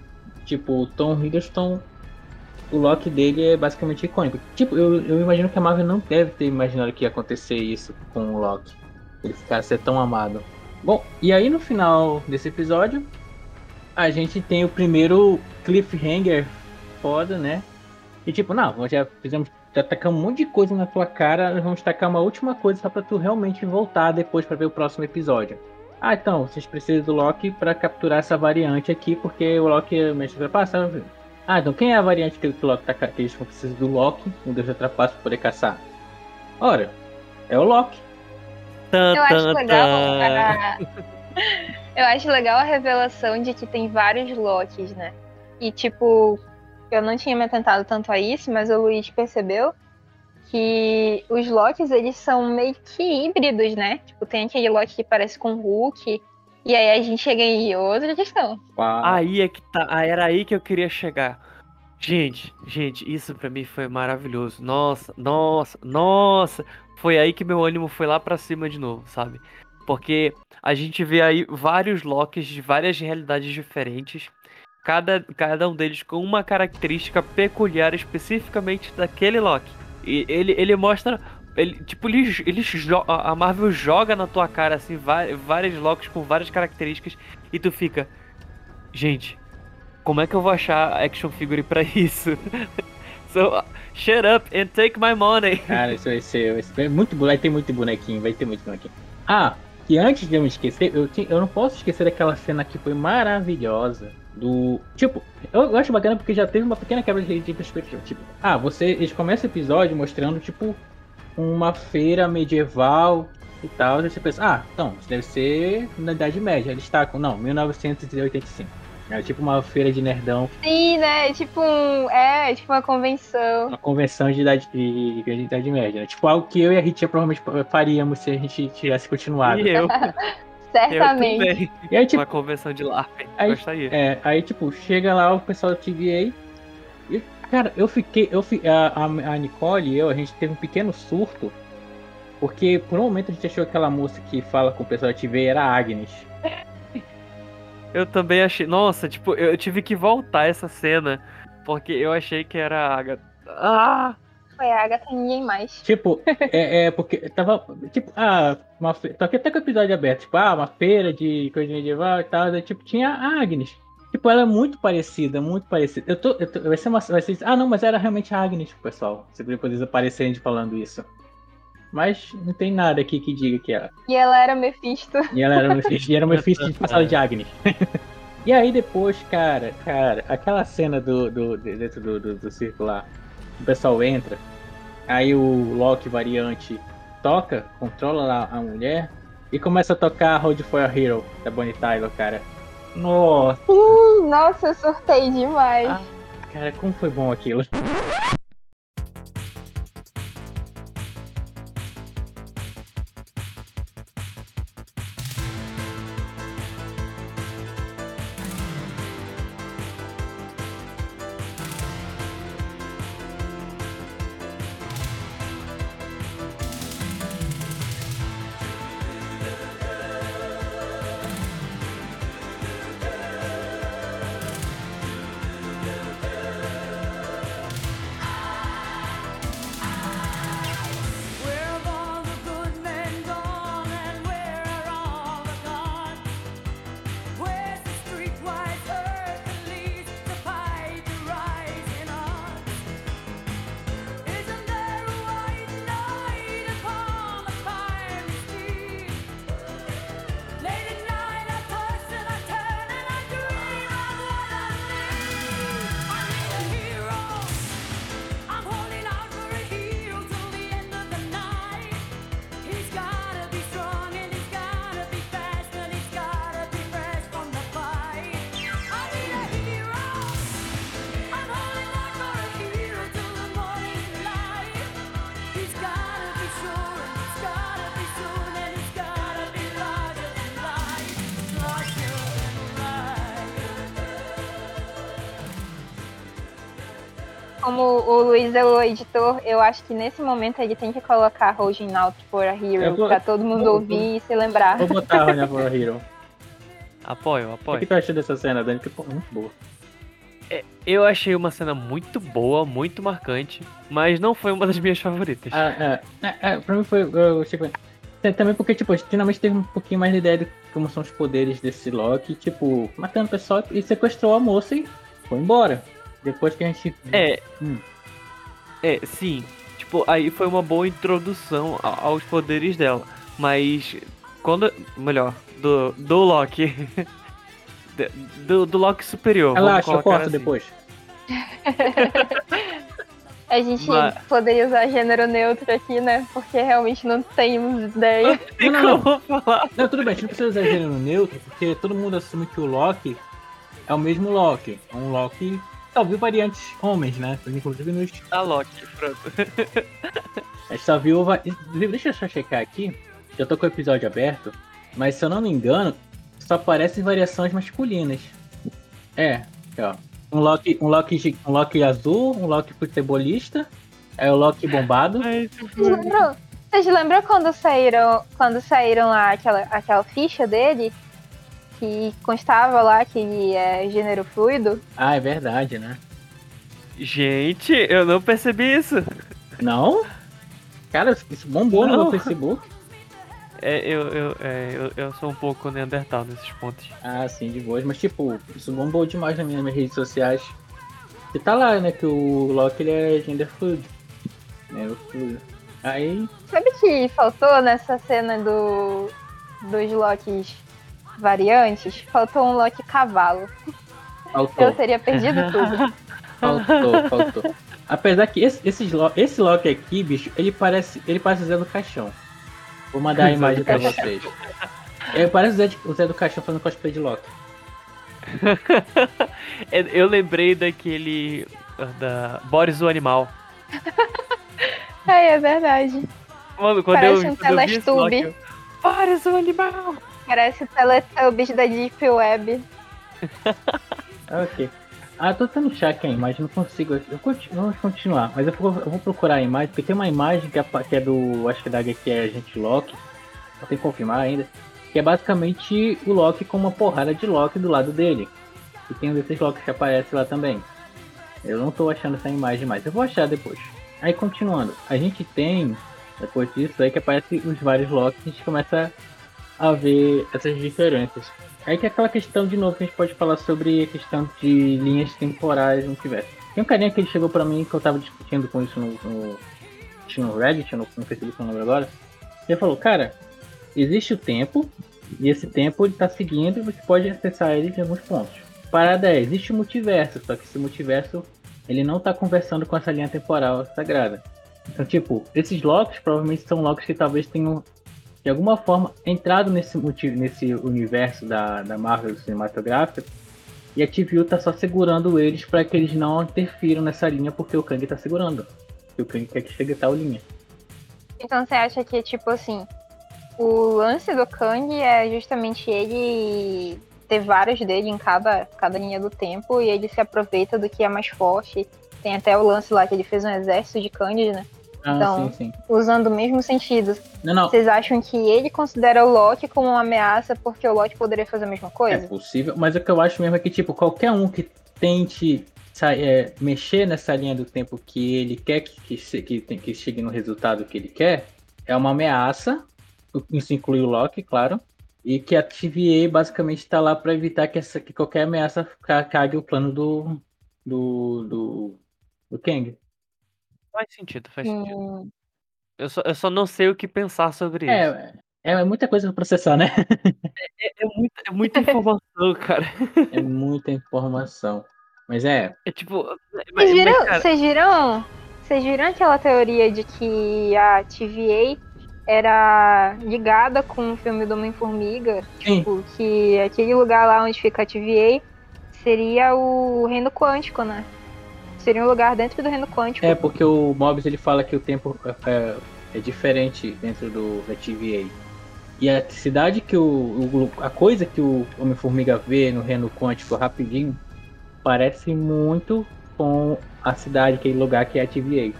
Tipo, o Tom Hiddleston, o Loki dele é basicamente icônico. Tipo, eu, eu imagino que a Marvel não deve ter imaginado que ia acontecer isso com o Loki. Ele ficar ser tão amado. Bom, e aí no final desse episódio, a gente tem o primeiro cliffhanger foda, né? E tipo, não, já fizemos, já tacamos um monte de coisa na tua cara, nós vamos tacar uma última coisa só pra tu realmente voltar depois pra ver o próximo episódio. Ah, então, vocês precisam do Loki pra capturar essa variante aqui, porque o Loki é o mestre da trapaça. Ah, então quem é a variante que o Loki tá que eles precisam do Loki, um deus da trapaça, pra poder caçar? Ora, é o Loki. Tan, Eu acho tan, legal a... Eu acho legal a revelação de que tem vários Lokis, né? E tipo, eu não tinha me atentado tanto a isso, mas o Luiz percebeu que os Locks, eles são meio que híbridos, né? Tipo, tem aquele Loki que parece com o Hulk, e aí a gente chega em outra questão. Uau. Aí é que tá. Era aí que eu queria chegar. Gente, gente, isso pra mim foi maravilhoso. Nossa, nossa, nossa. Foi aí que meu ânimo foi lá pra cima de novo, sabe? Porque a gente vê aí vários Locks de várias realidades diferentes. Cada, cada um deles com uma característica peculiar especificamente daquele Loki. E ele, ele mostra. Ele, tipo, ele, ele a Marvel joga na tua cara, assim, vários Locks com várias características. E tu fica. Gente, como é que eu vou achar action figure pra isso? so, shut up and take my money. Cara, isso vai ser, muito vai ter muito bonequinho, vai ter muito bonequinho. Ah, e antes de eu me esquecer, eu, eu não posso esquecer daquela cena que foi maravilhosa. Do. Tipo, eu, eu acho bacana porque já teve uma pequena quebra de, de perspectiva. Tipo, ah, você. Eles começam o episódio mostrando, tipo, uma feira medieval e tal. E você pensa, ah, então, isso deve ser na Idade Média. Eles tacam, não, 1985. É tipo uma feira de nerdão, Sim, né? Tipo um. É, tipo uma convenção. uma convenção de idade, de, de idade média. Né? Tipo, algo que eu e a Ritia provavelmente faríamos se a gente tivesse continuado. E eu Certamente. E aí, tipo, Uma convenção de LARP. Aí- Gostaria. É, aí, tipo, chega lá o pessoal do TVA e, cara, eu fiquei, eu fi, a, a, Nicole e eu, a gente teve um pequeno surto, porque por um momento a gente achou que aquela moça que fala com o pessoal da TVA era a Agnes. Eu também achei. Nossa, tipo, eu tive que voltar essa cena. Porque eu achei que era a Agatha. Ah! Foi a Agatha e ninguém mais. Tipo, é, é porque tava, tipo, ah, uma fe... tô aqui até com o episódio aberto, tipo, ah, uma feira de coisa medieval e tal, daí, tipo, tinha a Agnes. Tipo, ela é muito parecida, muito parecida. Eu tô, eu tô vai ser uma, vai ser, ah, não, mas era realmente a Agnes, pessoal. Se depois aparecerem de falando isso. Mas não tem nada aqui que diga que ela. E ela era Mephisto. E ela era Mephisto, e era Mephisto disfarçada de Agnes. e aí depois, cara, cara, aquela cena do, do de- dentro do, do, do circo lá, o pessoal entra, aí o Loki variante toca, controla a mulher e começa a tocar Hold for a Hero da Bonnie Tyler, cara. Nossa, nossa, eu surtei demais. Ah. cara, como foi bom aquilo. O Luiz é o editor, eu acho que nesse momento ele tem que colocar Holding Out for a Hero vou- pra todo mundo vou- ouvir e se lembrar. Vou botar a Ronha for a Hero. Apoio, O que apoio. tu achou dessa cena, Dani? Ficou muito boa. Eu achei uma cena muito boa, muito marcante, mas não foi uma das minhas favoritas. Ah, é, é, é, pra mim foi. Eu, tipo, também porque, tipo, a gente finalmente teve um pouquinho mais de ideia de como são os poderes desse Loki, tipo, matando o pessoal e sequestrou a moça e foi embora. Depois que a gente. É. Hum. É, sim. Tipo, aí foi uma boa introdução aos poderes dela. Mas quando. Melhor, do, do Loki. Do, do Loki superior. Relaxa, eu corto assim. depois. A gente Mas- poderia usar gênero neutro aqui, né? Porque realmente não temos ideia. Tem Não, não, como falar. Não, tudo bem, a gente não precisa usar gênero neutro, porque todo mundo assume que o Loki é o mesmo Loki. É um Loki. Só viu variantes homens, né? Inclusive nos. A Loki, pronto. A gente só viu. deixa eu só checar aqui. Já tô com o episódio aberto. Mas se eu não me engano, só aparecem variações masculinas. É, aqui, ó. Um Loki, um Loki, um Loki azul, um Loki futebolista. É o Loki bombado. Ai, lembram, vocês lembram quando saíram, quando saíram lá aquela, aquela ficha dele? Que constava lá que ele é gênero fluido? Ah, é verdade, né? Gente, eu não percebi isso. Não? Cara, isso bombou no Não. meu Facebook. É, eu, eu, é, eu, eu sou um pouco Neandertal nesses pontos. Ah, sim, de boas. Mas, tipo, isso bombou demais nas minhas, minhas redes sociais. E tá lá, né, que o Loki ele é gender fluid. Né, o fluido. Aí, Sabe o que faltou nessa cena do dos Locks variantes? Faltou um Loki cavalo. faltou. Eu teria perdido tudo. Faltou, faltou. Apesar que esse, esses Lo- esse Loki aqui, bicho, ele parece, ele parece o Zé do Caixão. Vou mandar a imagem pra vocês. Ele parece o Zé, de- o Zé do Caixão fazendo cosplay de Loki. Eu lembrei daquele. da Boris o Animal. É, é verdade. Mano, quando Parece eu, um quando eu vi esse Loki, eu, Boris o Animal! Parece o Teletubbies da Deep Web. Ah, ok. Ah, tô tentando achar aqui a imagem, não consigo. Eu conti- vamos continuar, mas eu vou, eu vou procurar a imagem, porque tem uma imagem que é, que é do. Acho que da HQ é Agente Loki. Só tem que confirmar ainda. Que é basicamente o Loki com uma porrada de Loki do lado dele. E tem um desses Loki que aparece lá também. Eu não tô achando essa imagem mais, eu vou achar depois. Aí continuando, a gente tem, depois disso, aí que aparece os vários Locks, a gente começa a ver essas diferenças. Aí que é aquela questão de novo que a gente pode falar sobre a questão de linhas temporais no universo. Tem um carinha que ele chegou pra mim que eu tava discutindo com isso no, no, no Reddit, no, no Facebook, não lembro agora. Ele falou, cara, existe o tempo, e esse tempo ele tá seguindo e você pode acessar ele em alguns pontos. Parada é, existe o multiverso, só que esse multiverso ele não tá conversando com essa linha temporal sagrada. Então, tipo, esses locks provavelmente são locks que talvez tenham de alguma forma entrado nesse, multi- nesse universo da, da Marvel cinematográfica e a TVU tá só segurando eles para que eles não interfiram nessa linha porque o Kang tá segurando. E o Kang quer que chegue a tal linha. Então você acha que, tipo assim, o lance do Kang é justamente ele ter vários dele em cada, cada linha do tempo e ele se aproveita do que é mais forte. Tem até o lance lá que ele fez um exército de Kang, né? Ah, Então- sim, sim. Usando o mesmo sentido. Não, não. Vocês acham que ele considera o Loki como uma ameaça porque o Loki poderia fazer a mesma É coisa? possível, mas o que eu acho mesmo é que, tipo, qualquer um que tente é, mexer nessa linha do tempo que ele quer que, que, que, tem- que chegue no resultado que ele quer, é uma ameaça. Isso inclui o Loki, claro. E que a TVA basicamente está lá para evitar que, essa, que qualquer ameaça ca- cague o plano do. do. do, do Kang. Faz sentido, faz sentido. Hum, Eu só, eu só não sei o que pensar sobre isso. É, é, é muita coisa para processar, né? É, é muita, é muita informação, cara. É muita informação. Mas é, É tipo. Mas, Vocês mas, viram, cara, vocês viram? Vocês viram aquela teoria de que a TVA era ligada com o filme do Homem-Formiga? Sim. Tipo, que aquele lugar lá onde fica a TVA seria o reino quântico, né? Seria um lugar dentro do reino quântico. É, porque o Mobius ele fala que o tempo é, é diferente dentro do da TVA. E a cidade que o, o- a coisa que o Homem-Formiga vê no reino quântico rapidinho parece muito com a cidade, aquele lugar que é a TVA.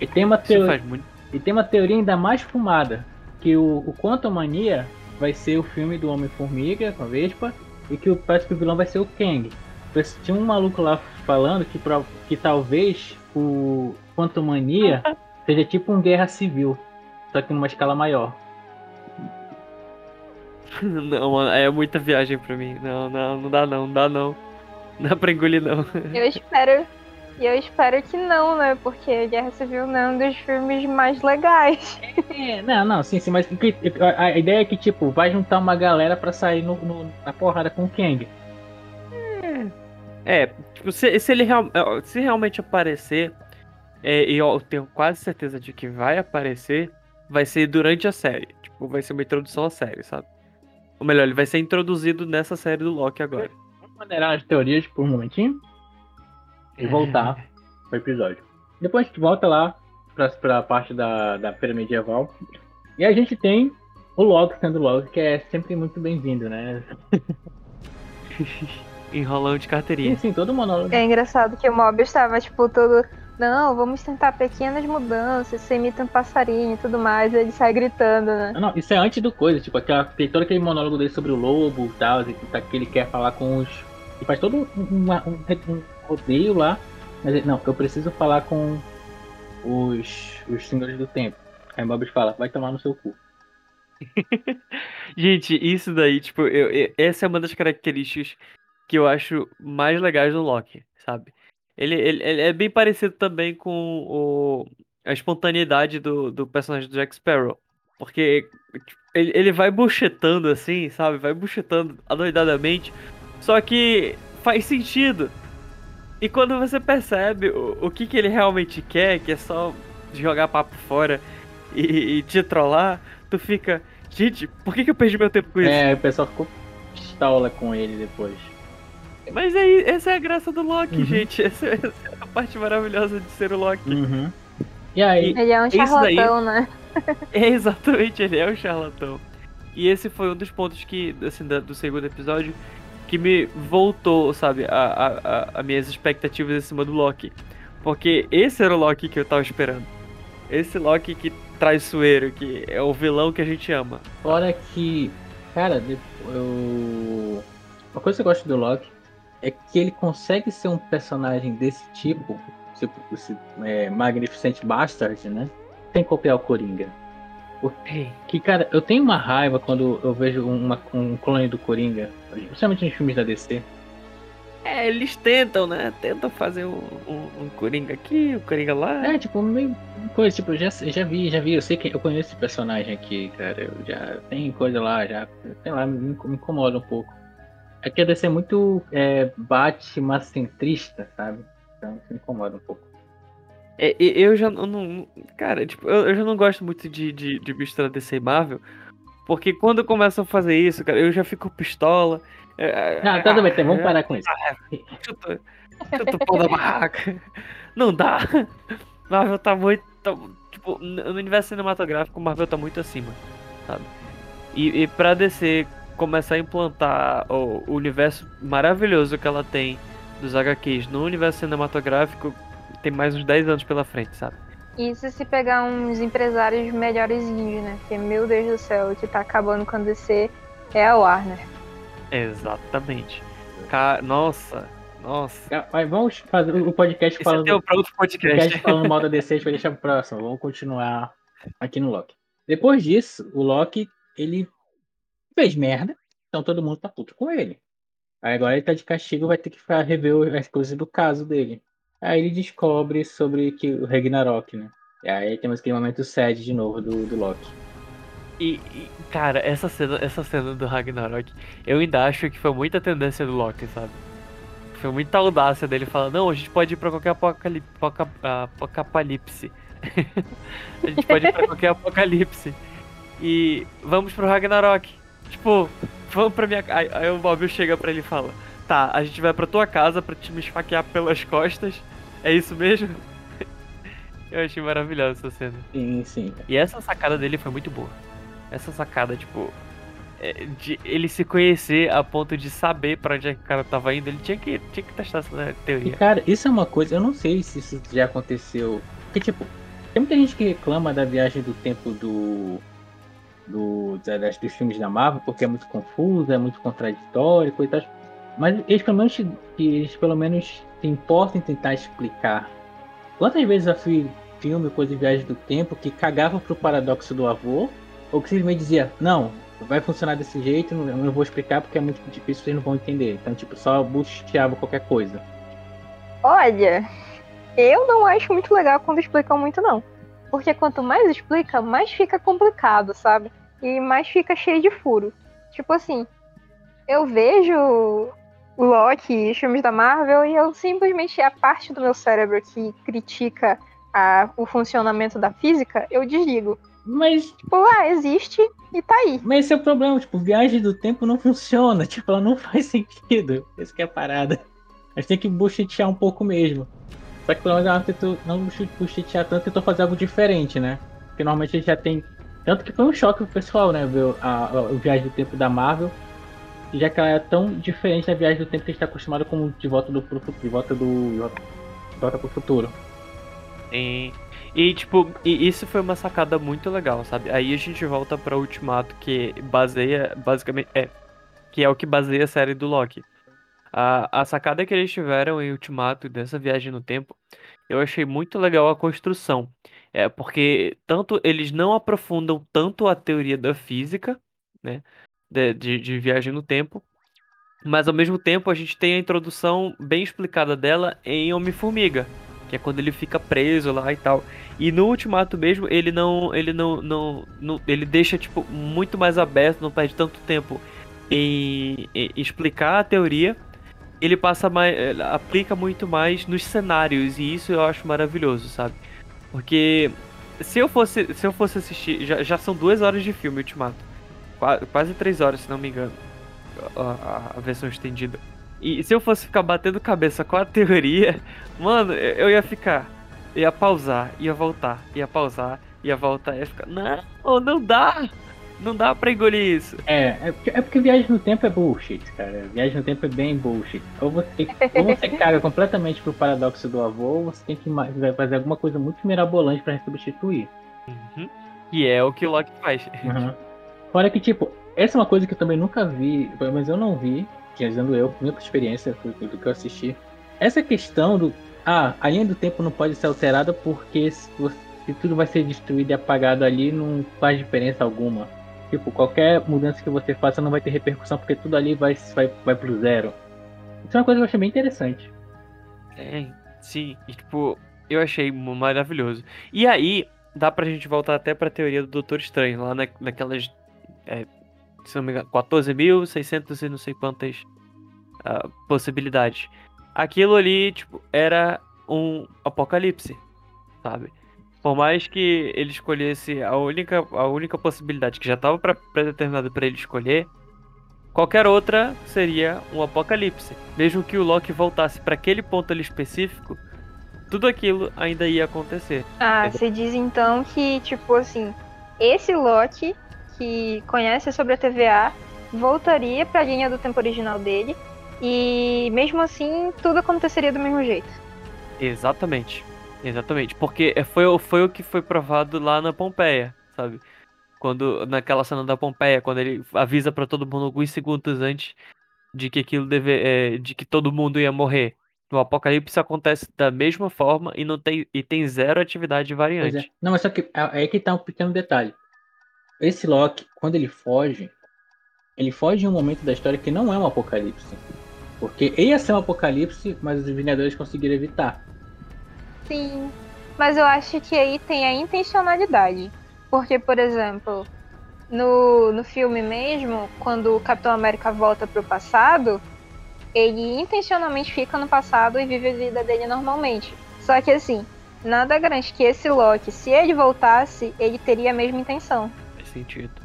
E tem uma, isso teo- faz muito. e tem uma teoria ainda mais fumada, que o, o Quantum Mania vai ser o filme do Homem-Formiga com a Vespa, e que o, parece que o vilão vai ser o Kang. Tinha um maluco lá falando que, pro- que talvez o Quantum Mania seja tipo um guerra civil, só que numa escala maior. Não, mano, é muita viagem pra mim. Não, não, não dá não, não dá não. Não dá pra engolir não. Eu espero. E eu espero que não, né? Porque Guerra Civil não é um dos filmes mais legais. É, não, não, sim, sim, mas a, a ideia é que, tipo, vai juntar uma galera pra sair no, no- na porrada com o Kang. É, tipo, se, se ele real- se realmente aparecer, é, e eu tenho quase certeza de que vai aparecer, vai ser durante a série. Tipo, vai ser uma introdução à série, sabe? Ou melhor, ele vai ser introduzido nessa série do Loki agora. Vamos maneirar as teorias por um momentinho e voltar pro episódio. Depois a gente volta lá, pra, pra parte da, da feira medieval. E a gente tem o Loki sendo Loki, que é sempre muito bem-vindo, né? Enrolão de Sim, carteirinha. sim, todo monólogo. É engraçado que o Mobius estava, tipo, todo. Não, vamos tentar pequenas mudanças, você imita um passarinho e tudo mais, ele sai gritando, né? Não, não, isso é antes do coisa, tipo, aquela, tem todo aquele monólogo dele sobre o lobo e tal, e tá- que ele quer falar com os. E faz todo um, um, um rodeio lá. Mas ele, não, eu preciso falar com os, os senhores do tempo. Aí Mobius fala, vai tomar no seu cu. Gente, isso daí, tipo, eu, eu- essa é uma das características que eu acho mais legais do Loki, sabe? Ele, ele, ele é bem parecido também com o, a espontaneidade do, do personagem do Jack Sparrow. Porque tipo, ele, ele vai buchetando assim, sabe? Vai buchetando adoidadamente. Só que faz sentido. E quando você percebe o, o que, que ele realmente quer, que é só jogar papo fora e, e te trollar, tu fica. Gente, por que, que eu perdi meu tempo com isso? É, o pessoal ficou pistola com ele depois. Mas aí, essa é a graça do Loki, Uhum. gente. Essa, essa é a parte maravilhosa de ser o Loki. Uhum. E aí, Ele é um Isso daí- charlatão, né? É exatamente, ele é o charlatão. E esse foi um dos pontos que, assim, da- do segundo episódio, que me voltou, sabe, a, a, a, a minhas expectativas em cima do Loki. Porque esse era o Loki que eu tava esperando. Esse Loki que traiçoeiro, que é o vilão que a gente ama. fora que. Cara, eu. Uma coisa que eu gosto do Loki é que ele consegue ser um personagem desse tipo, tipo esse é, Magnificent Bastard, né? Sem copiar o Coringa. Que, cara, eu tenho uma raiva quando eu vejo uma- um clone do Coringa, principalmente nos filmes da DC. É, eles tentam, né? Tentam fazer um, um, um Coringa aqui, um Coringa lá. É, tipo, meio coisa, tipo, eu já, já vi, já vi, eu sei que eu conheço esse personagem aqui, cara. Eu já tem coisa lá, já, sei lá, me, me incomoda um pouco. É que a DC é muito é, Batman centrista, sabe? Então isso me incomoda um pouco. É, eu já não-. Cara, tipo, eu, já não gosto muito de, de, de mistura DC e Marvel. Porque quando começam a fazer isso, cara, eu já fico pistola. É, Não, tá bem, então, vamos parar com isso. Chuta, chuta o pau da barraca. Não dá. Marvel tá muito. tá- tipo, no universo cinematográfico, Marvel tá muito acima, sabe? E, e pra DC começar a implantar o, universo maravilhoso que ela tem dos HQs no universo cinematográfico, tem mais uns 10 anos pela frente, sabe? Isso se pegar uns empresários melhores né? Porque, meu Deus do céu, o que tá acabando com a DC é a Warner. Exatamente. Ca- Nossa, nossa. Ah, Mas vamos fazer o podcast Esse é falando, teu pra outro podcast podcast. falando mal da DC, a gente vai deixar pro próximo. Vamos continuar aqui no Loki. Depois disso, o Loki, ele fez merda, então todo mundo tá puto com ele. Aí agora ele tá de castigo, vai ter que rever as coisas do caso dele. Aí ele descobre sobre que o Ragnarok, né? E aí temos aquele momento sad de novo do, do Loki. E, e, cara, essa cena, essa cena do Ragnarok, eu ainda acho que foi muita tendência do Loki, sabe? Foi muita audácia dele falando, não, a gente pode ir pra qualquer apocalipse. apocalipse. a gente pode ir pra qualquer apocalipse. E vamos pro Ragnarok. Tipo, vamos pra minha casa. Aí, o Bob chega pra ele e fala, tá, a gente vai pra tua casa pra te me esfaquear pelas costas. É isso mesmo? eu achei maravilhosa essa cena. Sim, sim. E essa sacada dele foi muito boa. Essa sacada, tipo, é, de ele se conhecer a ponto de saber pra onde é que o cara tava indo, ele tinha que, tinha que testar essa E teoria. cara, isso é uma coisa, eu não sei se isso já aconteceu. Porque, tipo, tem muita gente que reclama da viagem do tempo do. Do da- das- dos filmes da Marvel, porque é muito confuso, é muito contraditório, e tal. Mas eles pelo menos, eles pelo menos se importam em tentar explicar. Quantas vezes eu fui filme, coisa de viagem do tempo, que cagava pro paradoxo do avô, ou que simplesmente dizia, não, vai funcionar desse jeito, não- eu não vou explicar porque é muito difícil, vocês não vão entender. Então, tipo, só busteava qualquer coisa. Olha, eu não acho muito legal quando explicam muito, não. Porque quanto mais explica, mais fica complicado, sabe? E mais fica cheio de furo. Tipo assim, eu vejo o Loki e os filmes da Marvel e eu simplesmente, a parte do meu cérebro que critica a- o funcionamento da física, eu desligo. Mas Tipo, ah, existe e tá aí. Mas esse é o problema, tipo, viagem do tempo não funciona, tipo, ela não faz sentido. Essa que é a parada. A gente tem que buchetear um pouco mesmo. Só que pelo menos ela tentou não buchetear tanto, tentou fazer algo diferente, né? Porque normalmente a gente já tem. Tanto que foi um choque pro pessoal, né? Ver a, a, o Viagem do Tempo da Marvel. Já que ela é tão diferente da Viagem do Tempo que a gente tá acostumado com De Volta do pro, Fu- De Volta do. De Volta pro Futuro. E, e, tipo, e isso foi uma sacada muito legal, sabe? Aí a gente volta pra Ultimato, que baseia, basicamente, é, que é o que baseia a série do Loki. A, a sacada que eles tiveram em Ultimato dessa viagem no tempo, eu achei muito legal a construção. É, porque tanto eles não aprofundam tanto a teoria da física, né, de, de, de viagem no tempo, mas ao mesmo tempo a gente tem a introdução bem explicada dela em Homem-Formiga, que é quando ele fica preso lá e tal. E no Ultimato mesmo, ele não, ele não, não, não- ele deixa tipo muito mais aberto, não perde tanto tempo em, em explicar a teoria. Ele passa mais, aplica muito mais nos cenários e isso eu acho maravilhoso, sabe? Porque se eu fosse, se eu fosse assistir, já, já são duas horas de filme Ultimato, Qua- quase três horas se não me engano, a, a- versão estendida. E se eu fosse ficar batendo cabeça com a teoria, mano, eu eu ia ficar. Ia pausar, ia voltar, ia pausar, ia voltar, ia ficar. Não, não dá! Não dá pra engolir isso. É, é porque, é porque viagem no tempo é bullshit, cara. Viagem no tempo é bem bullshit. Ou você, ou você caga completamente pro paradoxo do avô, ou você tem que fazer alguma coisa muito mirabolante pra substituir. Uhum. E é o que o Loki faz. Uhum. Fora que, tipo, essa é uma coisa que eu também nunca vi, menos eu não vi, dizendo eu, minha experiência do, do que eu assisti. Essa questão do. Ah, a linha do tempo não pode ser alterada porque se, você- se tudo vai ser destruído e apagado ali, não faz diferença alguma. Tipo, qualquer mudança que você faça não vai ter repercussão porque tudo ali vai, vai, vai pro zero. Isso é uma coisa que eu achei bem interessante. É, sim. E, tipo, eu achei maravilhoso. E aí, dá pra gente voltar até pra teoria do Doutor Estranho, lá na, naquelas. é, se não me engano, 14.600 e não sei quantas ah, possibilidades. Aquilo ali, tipo, era um apocalipse, sabe? Por mais que ele escolhesse a única, a única possibilidade que já estava predeterminada para ele escolher, qualquer outra seria um apocalipse. Mesmo que o Loki voltasse para aquele ponto ali específico, tudo aquilo ainda ia acontecer. Ah, você diz então que, tipo assim, esse Loki que conhece sobre a TVA voltaria pra linha do tempo original dele e mesmo assim tudo aconteceria do mesmo jeito. Exatamente. Exatamente. Porque é- foi, o- foi o que foi provado lá na Pompeia, sabe? Quando, naquela cena da Pompeia, quando ele avisa pra todo mundo alguns segundos antes de que aquilo deve, é, de que todo mundo ia morrer. O apocalipse acontece da mesma forma e não tem e tem zero atividade Pois variante. é. Não, mas só que é é que tá um pequeno detalhe. Esse Loki, quando ele foge, ele foge em um momento da história que não é um apocalipse. Porque ia ser um apocalipse, mas os Vingadores conseguiram evitar. Sim, mas eu acho que aí tem a intencionalidade. Porque, por exemplo, no, no filme mesmo, quando o Capitão América volta pro passado, ele intencionalmente fica no passado e vive a vida dele normalmente. Só que assim, nada garante que esse Loki, se ele voltasse, ele teria a mesma intenção. Faz sentido.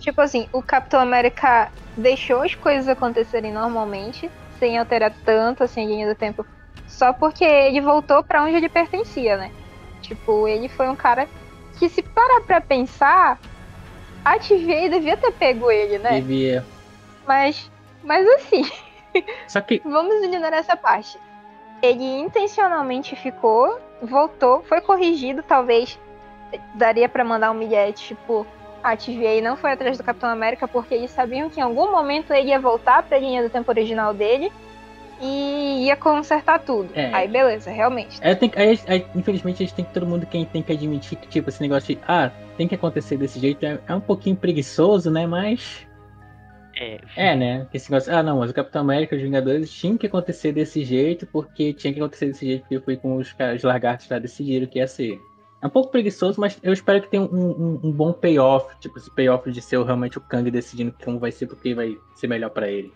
Tipo assim, o Capitão América deixou as coisas acontecerem normalmente, sem alterar tanto assim a linha do tempo, só porque ele voltou pra onde ele pertencia, né? Tipo, ele foi um cara que se parar pra pensar, a TVA devia ter pego ele, né? Devia. Mas, mas assim, Só que vamos ignorar essa parte. Ele intencionalmente ficou, voltou, foi corrigido, talvez daria pra mandar um bilhete, tipo, a TVA não foi atrás do Capitão América porque eles sabiam que em algum momento ele ia voltar pra linha do tempo original dele e ia consertar tudo. É. Aí beleza, realmente. Aí que- aí, aí, infelizmente, a gente tem que todo mundo quem tem que admitir que, tipo, esse negócio de, ah, tem que acontecer desse jeito é, é um pouquinho preguiçoso, né? Mas. É. É, né? Esse negócio, ah, não, mas o Capitão América e os Vingadores tinham que acontecer desse jeito, porque tinha que acontecer desse jeito, porque foi com os, caras- os lagartos lá decidiram que ia ser. É um pouco preguiçoso, mas eu espero que tenha um, um, um bom payoff, tipo, esse payoff de ser realmente o Kang decidindo como vai ser, porque vai ser melhor pra ele.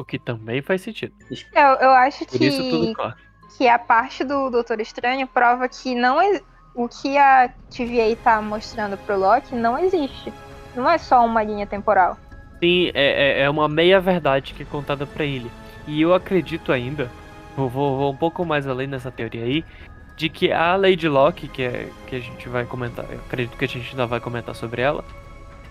O que também faz sentido. Eu, eu acho Por que, isso tudo corre. que a parte do Doutor Estranho prova que não ex- o que a TVA tá mostrando pro Loki não existe. Não é só uma linha temporal. Sim, é, é- é uma meia verdade que é contada pra ele. E eu acredito ainda vou, vou, vou um pouco mais além nessa teoria aí, de que a Lady Locke, que, é, que a gente vai comentar, eu acredito que a gente ainda vai comentar sobre ela,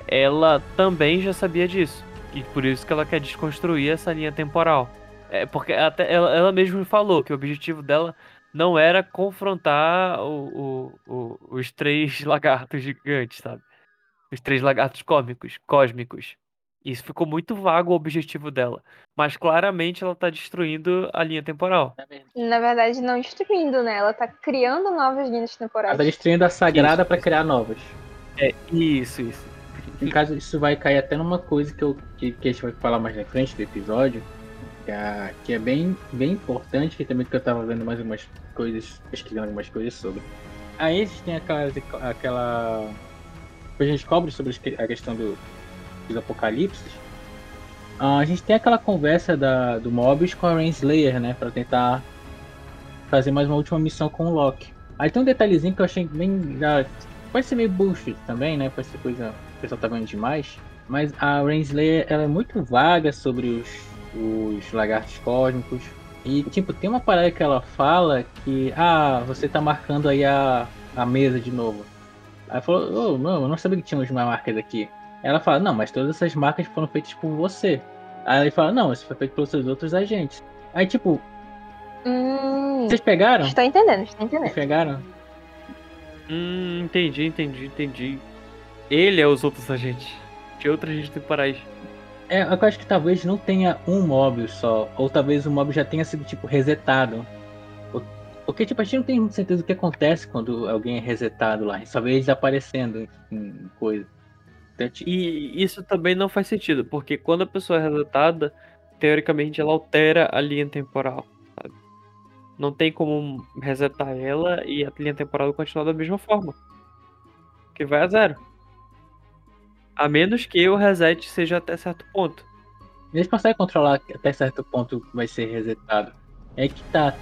ela também já sabia disso. E por isso que ela quer desconstruir essa linha temporal. É porque até ela, ela mesma falou que o objetivo dela não era confrontar o, o- o- os três lagartos gigantes, sabe? Os três lagartos cósmicos, cósmicos. Isso ficou muito vago o objetivo dela. Mas claramente ela tá destruindo a linha temporal. Na verdade, não destruindo, né? Ela tá criando novas linhas Ela temporais. tá destruindo a sagrada isso. criar novas. É, isso, isso. No caso, isso vai cair até numa coisa que, eu, que, que a gente vai falar mais na frente do episódio, que é, que é bem, bem importante, que também que eu tava vendo mais umas coisas, pesquisando algumas coisas sobre. Aí a gente tem aquela. aquela a gente descobre sobre a questão do, dos apocalipses. ah, a gente tem aquela conversa da, do Mobius com a Renslayer, né? Pra tentar fazer mais uma última missão com o Loki. Aí tem um detalhezinho que eu achei bem. Já, pode ser meio bullshit também, né? Pode ser coisa. O pessoal tá vendo demais. Mas a Renslayer ela é muito vaga sobre os, os lagartos cósmicos. E tipo, tem uma parada que ela fala que. Ah, você tá marcando aí a, a mesa de novo. Aí falou, oh, não, eu não sabia que tinha umas marcas aqui. Ela fala, não, mas todas essas marcas foram feitas por você. Aí ele fala, não, isso foi feito pelos seus outros agentes. Aí tipo, Hum, vocês pegaram? estou entendendo, estou Vocês entendendo. pegaram? Hum, entendi, entendi, entendi. Ele é os outros agentes. De outros agentes temporais. É, eu acho que talvez não tenha um Mobius só. Ou talvez o Mobius já tenha sido, tipo, resetado. Por- Porque, tipo, a gente não tem muita certeza do que acontece quando alguém é resetado lá. Gente só vê eles aparecendo em coisa. Então, tipo, E isso também não faz sentido, porque quando a pessoa é resetada, teoricamente ela altera a linha temporal, sabe? Não tem como resetar ela e a linha temporal continuar da mesma forma. Que vai a zero. A menos que o reset seja até certo ponto. Eles conseguem controlar que até certo ponto vai ser resetado. É que tá.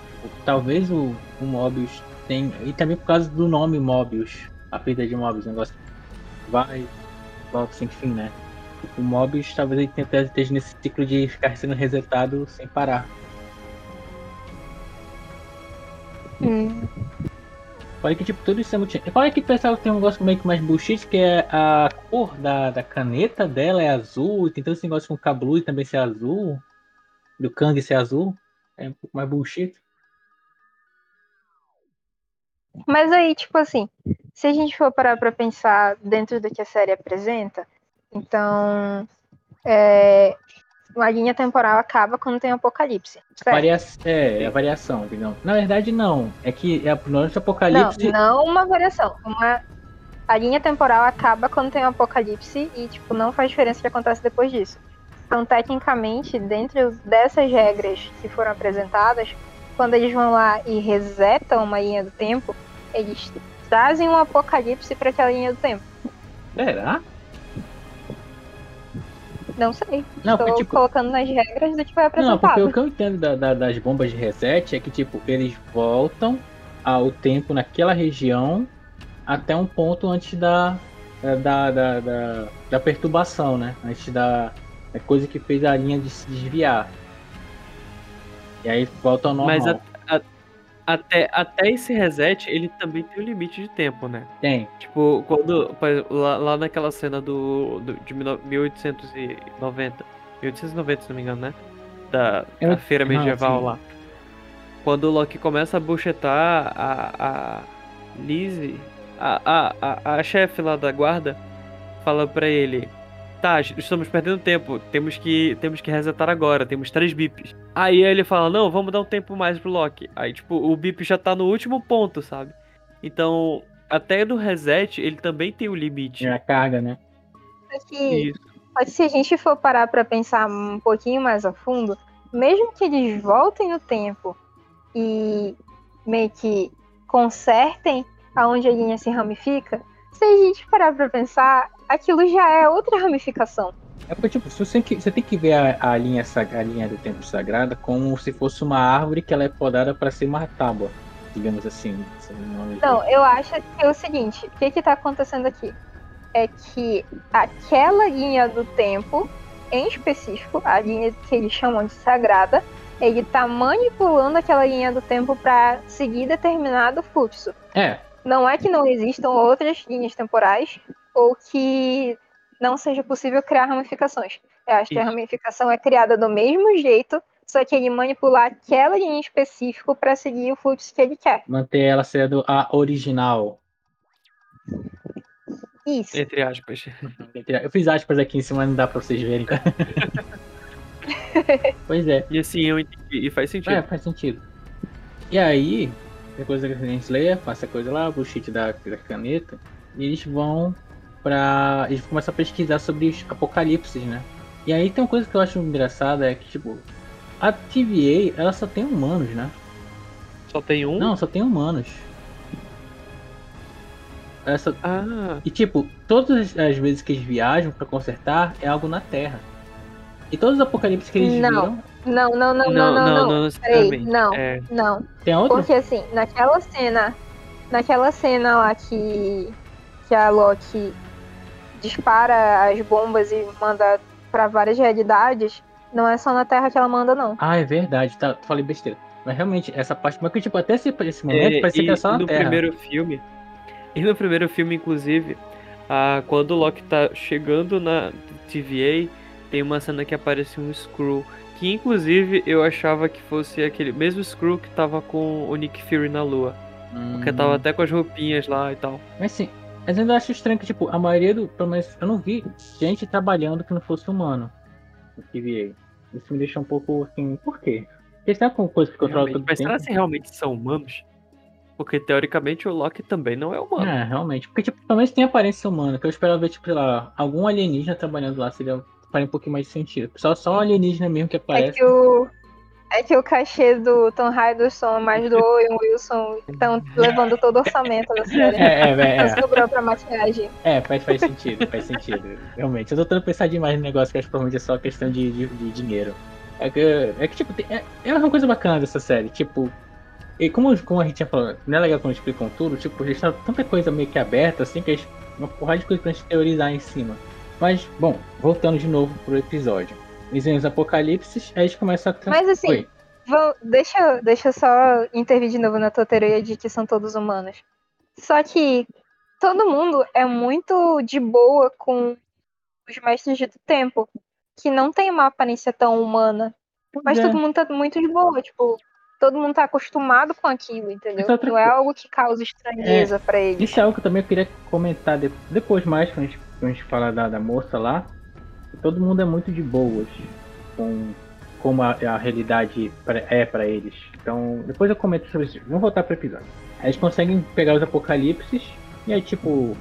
Talvez o, o Mobius tenha. E também por causa do nome Mobius. A perda de Mobius, o negócio vai, volta sem fim, né? O Mobius talvez ele tenha- esteja nesse ciclo de ficar sendo resetado sem parar. Hum, Olha que tipo, tudo isso é muito. Olha que o pessoal tem um negócio meio que mais bullshit, que é a cor da, da caneta dela é azul, tem todo esse negócio com o Kablu também ser azul, do Kang ser azul. É um pouco mais bullshit. Mas aí, tipo assim, se a gente for parar pra pensar dentro do que a série apresenta, então é, a linha temporal acaba quando tem apocalipse. Varia... É, é a variação, digamos. Na verdade, não. É que é durante o Não, apocalipse. não uma variação. Uma... A linha temporal acaba quando tem um apocalipse e, tipo, não faz diferença o que acontece depois disso. Então, tecnicamente, dentro dessas regras que foram apresentadas, quando eles vão lá e resetam uma linha do tempo, eles trazem um apocalipse para aquela linha do tempo. Será? Não sei. Não, Estou porque, tipo, colocando nas regras do que foi Não, apresentado. porque o que eu entendo da- da- das bombas de reset é que, tipo, eles voltam ao tempo naquela região até um ponto antes da, da, da, da, da perturbação, né? Antes da, da coisa que fez a linha de se desviar. E aí volta ao normal. Mas a- até, até esse reset, ele também tem um limite de tempo, né? Tem. Tipo, quando. Lá, lá naquela cena do, do- de 1890. 1890, se não me engano, né? Da, Eu- da feira medieval sim. lá. Quando o Loki começa a buchetar a, a Lizzie, a, a, a, a chefe lá da guarda, fala pra ele. Tá, estamos perdendo tempo. Temos que, temos que resetar agora. Temos três bips. Aí ele fala: Não, vamos dar um tempo mais pro Loki. Aí, tipo, o bip já tá no último ponto, sabe? Então, até no reset, ele também tem o limite. É a carga, né? Que- Isso. Mas se a gente for parar para pensar um pouquinho mais a fundo, mesmo que eles voltem no tempo e meio que consertem aonde a linha se ramifica, se a gente parar para pensar, aquilo já é outra ramificação. É porque, tipo, você tem que, você tem que ver a, a linha, a linha do tempo sagrada como se fosse uma árvore que ela é podada para ser uma tábua, digamos assim. Não, eu acho que é o seguinte, o que que tá acontecendo aqui? É que aquela linha do tempo, em específico, a linha que eles chamam de sagrada, ele tá manipulando aquela linha do tempo pra seguir determinado fluxo. É, Não é que não existam outras linhas temporais ou que não seja possível criar ramificações. Eu acho que a Isso. ramificação é criada do mesmo jeito, só que ele manipular aquela linha em específico pra seguir o fluxo que ele quer. manter ela sendo a original. Isso. Entre aspas. Eu fiz aspas aqui em cima, não dá pra vocês verem. pois é. E assim, eu entendi. E faz sentido. É, faz sentido. E aí, depois da Resident Slayer, passa a coisa lá, o bullshit da, da caneta, e eles vão pra. Eles começam a pesquisar sobre os apocalipses, né? E aí tem uma coisa que eu acho engraçada, é que, tipo, a TVA, ela só tem humanos, né? Só tem um? Não, só tem humanos. Ela só- Ah, E tipo, todas as vezes que eles viajam pra consertar é algo na Terra. E todos os apocalipses que eles Não. viram, Não, não, não, não, não, não, não. não Peraí, não, É, não. tem outro? Porque assim, naquela cena, naquela cena lá que, que a Loki dispara as bombas e manda pra várias realidades, não é só na Terra que ela manda, não. Ah, é verdade, tá, falei besteira. Mas realmente, essa parte. Mas que, tipo, até esse, esse momento É, parecia que era só e na no Terra. primeiro filme. E no primeiro filme, inclusive, ah, quando o Loki tá chegando na TVA, tem uma cena que aparece um Skrull. Que inclusive eu achava que fosse aquele mesmo Skrull que tava com o Nick Fury na lua. Porque Hum, tava até com as roupinhas lá e tal. Mas sim, mas ainda acho estranho que, tipo, a maioria do. Pelo menos eu não vi gente trabalhando que não fosse humano. No TVA. Isso me deixa um pouco assim, por quê? Porque será que é uma coisa que controla Realmente. todo o Mas tempo? será que realmente são humanos? Porque teoricamente o Loki também não é humano. É, realmente. Porque, tipo, pelo menos tem aparência humana, que eu esperava ver, tipo, sei lá, algum alienígena trabalhando lá, seria faria um pouquinho mais de sentido. Só, só um alienígena mesmo que É aparece. que o. É que o cachê do Tom Hiddleston mais do Owen Wilson estão levando todo o orçamento da série. É, é, é, sobrou pra maquiagem. é, faz, faz sentido, faz sentido. Realmente. Eu tô tentando pensar demais no negócio, que acho que provavelmente é só questão de, de, de dinheiro. É que, é que tipo, tem- é, é uma coisa bacana dessa série, tipo. E como, como a gente tinha falado, não é legal quando explicam tudo, tipo, eles deixam tanta coisa meio que aberta, assim, que eles, uma porrada de coisa pra gente teorizar em cima. Mas, bom, voltando de novo pro episódio. Eles vêm os apocalipses, aí eles começam a... trans- Mas assim, Oi. Vou, deixa, eu- deixa eu só intervir de novo na tua teoria de que são todos humanos. Só que todo mundo é muito de boa com os mestres do tempo, que não tem uma aparência tão humana. Mas É. todo mundo tá muito de boa, tipo, todo mundo tá acostumado com aquilo, entendeu? É outra Não é algo que causa estranheza pra eles. Isso é algo que eu também queria comentar de- depois mais, quando a gente, quando a gente falar da, da moça lá. Todo mundo é muito de boas com como a, a realidade pra- é pra eles. Então, depois eu comento sobre isso. Vamos voltar pro episódio. Eles conseguem pegar os apocalipses e aí, tipo.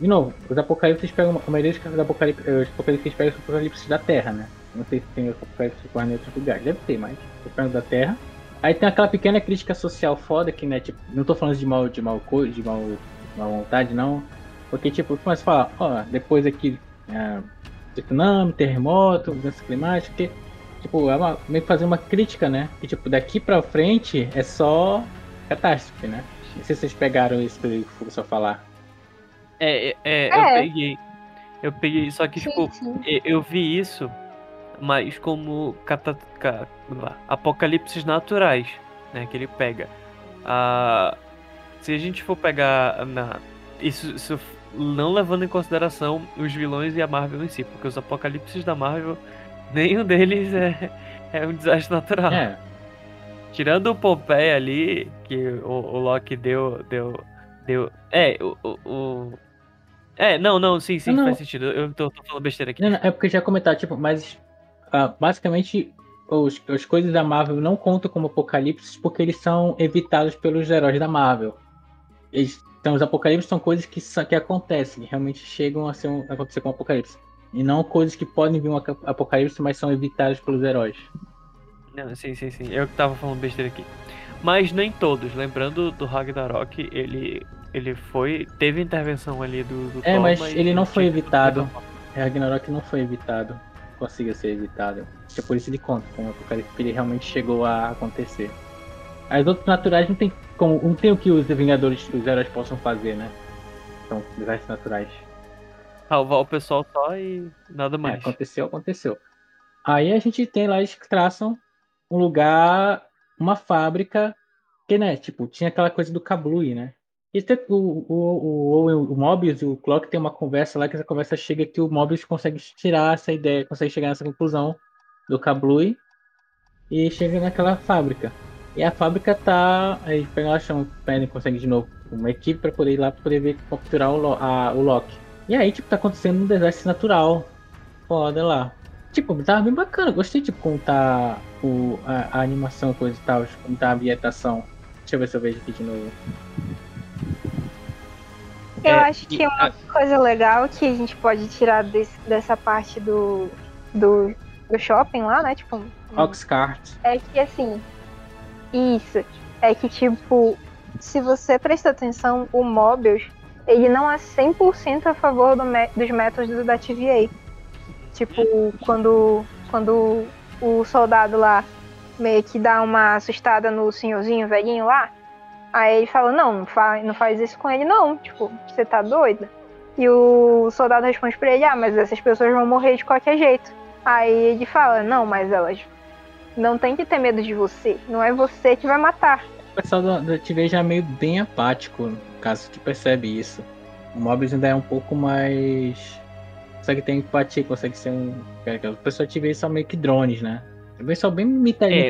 De novo, os apocalipses pegam. A maioria dos apocalipses, os apocalipses pegam os apocalipses da Terra, né? Não sei se tem os apocalipses em outros lugares. Deve ter, mas eles pegam da Terra. Aí tem aquela pequena crítica social foda que, né, tipo, não tô falando de mal de mal coisa, de mal, mal vontade, não. Porque, tipo, começa a falar, ó, depois aqui, é, tsunami, terremoto, mudança climática, que, tipo, é uma, meio que fazer uma crítica, né? Que, tipo, daqui pra frente é só catástrofe, né? Não sei se vocês pegaram isso que eu fui só falar. É, é, é, É. eu peguei. Eu peguei, só que, tipo, Sim, sim. eu vi isso, mas como cata- ca- lá, apocalipses naturais, né, que ele pega. Ah, se a gente for pegar na, isso, isso não levando em consideração os vilões e a Marvel em si, porque os apocalipses da Marvel, nenhum deles é, é um desastre natural. É, Tirando o Pompeia ali, que o, o Loki deu. deu. deu. É, o. o, É, não, não, sim, sim, Não, não. faz sentido. Eu tô, tô falando besteira aqui. Não, não, é porque já ia comentar, tipo, mas ah, basicamente os, as coisas da Marvel não contam como apocalipse porque eles são evitados pelos heróis da Marvel. Eles, então os apocalipses são coisas que, que acontecem, que realmente chegam a, ser um, a acontecer com o apocalipse. E não coisas que podem vir um apocalipse, mas são evitadas pelos heróis. Não, sim, sim, sim. Eu que tava falando besteira aqui. Mas nem todos. Lembrando do Ragnarok, ele. Ele foi. Teve intervenção ali do. do É, Thor, mas ele não foi evitado. Ragnarok não foi evitado. Conseguiu ser evitado. É por isso ele conta como apocalipse, porque ele realmente chegou a acontecer. As outras naturais não tem como. Não tem o que os Vingadores, os heróis possam fazer, né? São desastres naturais. Salvar o pessoal só e nada É, mais. aconteceu, aconteceu. Aí a gente tem lá, eles traçam um lugar, uma fábrica, que, né, tipo, tinha aquela coisa do Kablooey, né? E tem- o, o, o, o, o Mobius e o Clock tem uma conversa lá, que essa conversa chega que o Mobius consegue tirar essa ideia, consegue chegar nessa conclusão do Kablooey e chega naquela fábrica. E a fábrica tá. Aí pega lá, chama, pedem, consegue de novo uma equipe pra poder ir lá pra poder ver capturar o, Lo- a- o Loki. E aí, tipo, tá acontecendo um desastre natural. Foda lá. Tipo, tava bem bacana. Gostei de como tá o, a, a animação e coisa e tal. Como tá a ambientação. Deixa eu ver se eu vejo aqui de novo. Eu É, acho e que uma a- coisa legal que a gente pode tirar desse- dessa parte do, do, do shopping lá, né? Tipo, um- Oxcart. é que assim. Isso. É que, tipo, se você prestar atenção, o Mobius, ele não é 100% a favor do dos métodos da TVA. Tipo, quando, quando o soldado lá meio que dá uma assustada no senhorzinho velhinho lá, aí ele fala, não, não faz, não faz isso com ele não, tipo, você tá doida? E o soldado responde pra ele, ah, mas essas pessoas vão morrer de qualquer jeito. Aí ele fala, não, mas elas não tem que ter medo de você. Não é você que vai matar. O pessoal da, da TV já é meio bem apático, no caso que percebe isso. O Mobius ainda é um pouco mais. Consegue ter empatia, consegue ser um. O pessoal da TV são meio que drones, né? É um pessoal bem mita- É,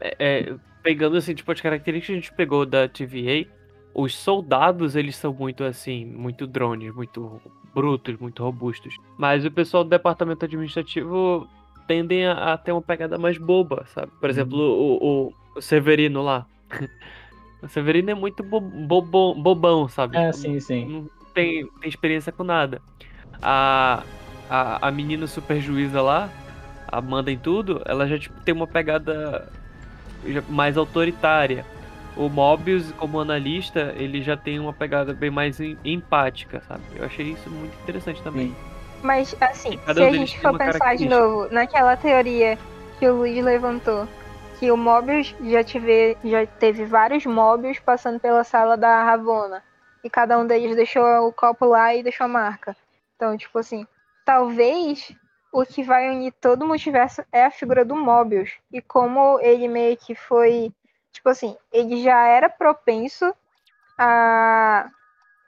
é, é, pegando assim, tipo, as características que a gente pegou da TVA, os soldados, eles são muito assim, muito drones, muito brutos, muito robustos. Mas o pessoal do departamento administrativo tendem a, a ter uma pegada mais boba, sabe? Por exemplo, o, o- o Severino lá. o Severino é muito bo- bobo- bobão, sabe? É, Tipo, sim, sim. não tem, tem experiência com nada. A, a, a menina super juíza lá, a manda em tudo, ela já tipo, tem uma pegada mais autoritária. O Mobius, como analista, ele já tem uma pegada bem mais em- empática, sabe? Eu achei isso muito interessante também. Mas, assim, se a gente for pensar de novo naquela teoria que o Luiz levantou, que o Mobius já, tive, já teve vários Mobius passando pela sala da Ravonna. E cada um deles deixou o copo lá e deixou a marca. Então, tipo assim, talvez o que vai unir todo o multiverso é a figura do Mobius. E como ele meio que foi. Tipo assim, ele já era propenso a,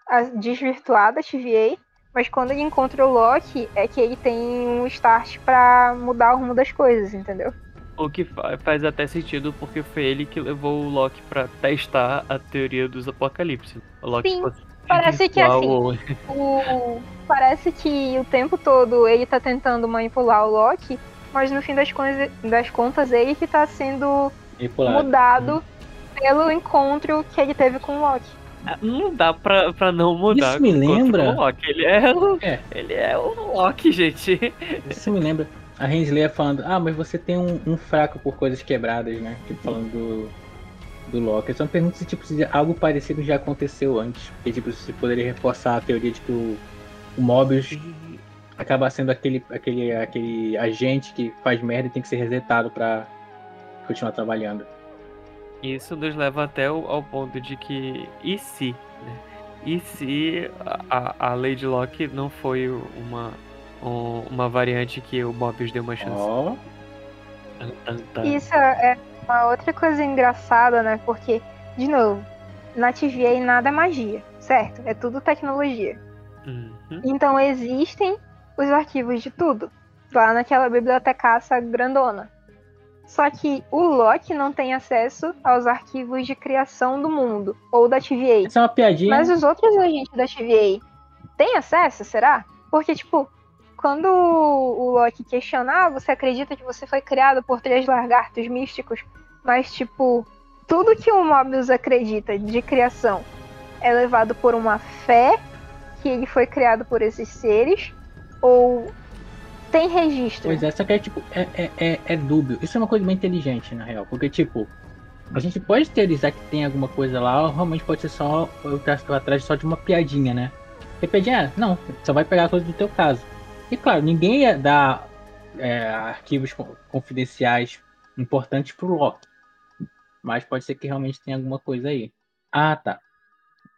a desvirtuar da TVA. Mas quando ele encontra o Loki, é que ele tem um start pra mudar o rumo das coisas, entendeu? O que fa- faz até sentido, porque foi ele que levou o Loki pra testar a teoria dos apocalipse. O Loki Sim, parece que virtual assim, ou- O... Parece que o tempo todo ele tá tentando manipular o Loki, mas no fim das, coisas, das contas ele que tá sendo Manipulado. mudado pelo encontro que ele teve com o Loki. Não dá pra, pra não mudar. Isso me lembra- O Loki. Ele é o, É. ele é o Loki, gente. Isso me lembra a Hensley falando, ah, mas você tem um, um fraco por coisas quebradas, né? Tipo, falando do, do Loki. Eu só me pergunto se, tipo, se algo parecido já aconteceu antes. Porque, tipo, se poderia reforçar a teoria de que o, o Mobius acaba sendo aquele, aquele, aquele agente que faz merda e tem que ser resetado pra continuar trabalhando. Isso nos leva até ao, ao ponto de que. E se? né? E se a, a Lady Locke não foi uma, um- uma variante que o Mobius deu uma chance? Tan. Isso é uma outra coisa engraçada, né? Porque, de novo, na TVA nada é magia, certo? É tudo tecnologia. Uhum. Então existem os arquivos de tudo, lá naquela bibliotecaça grandona. Só que o Loki não tem acesso aos arquivos de criação do mundo, ou da TVA. Isso é uma piadinha. Mas os outros agentes da TVA têm acesso, será? Porque, tipo, quando o Loki questiona, ah, você acredita que você foi criado por três lagartos místicos? Mas, tipo, tudo que o Mobius acredita de criação é levado por uma fé que ele foi criado por esses seres? Ou tem registro? Pois é, só que é tipo, é, é, é, é dúbio. Isso é uma coisa bem inteligente, na real. Porque, tipo, a gente pode teorizar que tem alguma coisa lá, ou realmente pode ser só eu estou atrás só de uma piadinha, né? E piadinha, ah, não, só vai pegar a coisa do teu caso. E claro, ninguém ia dar é, arquivos co- confidenciais importantes pro Loki. Mas pode ser que realmente tenha alguma coisa aí. Ah, tá.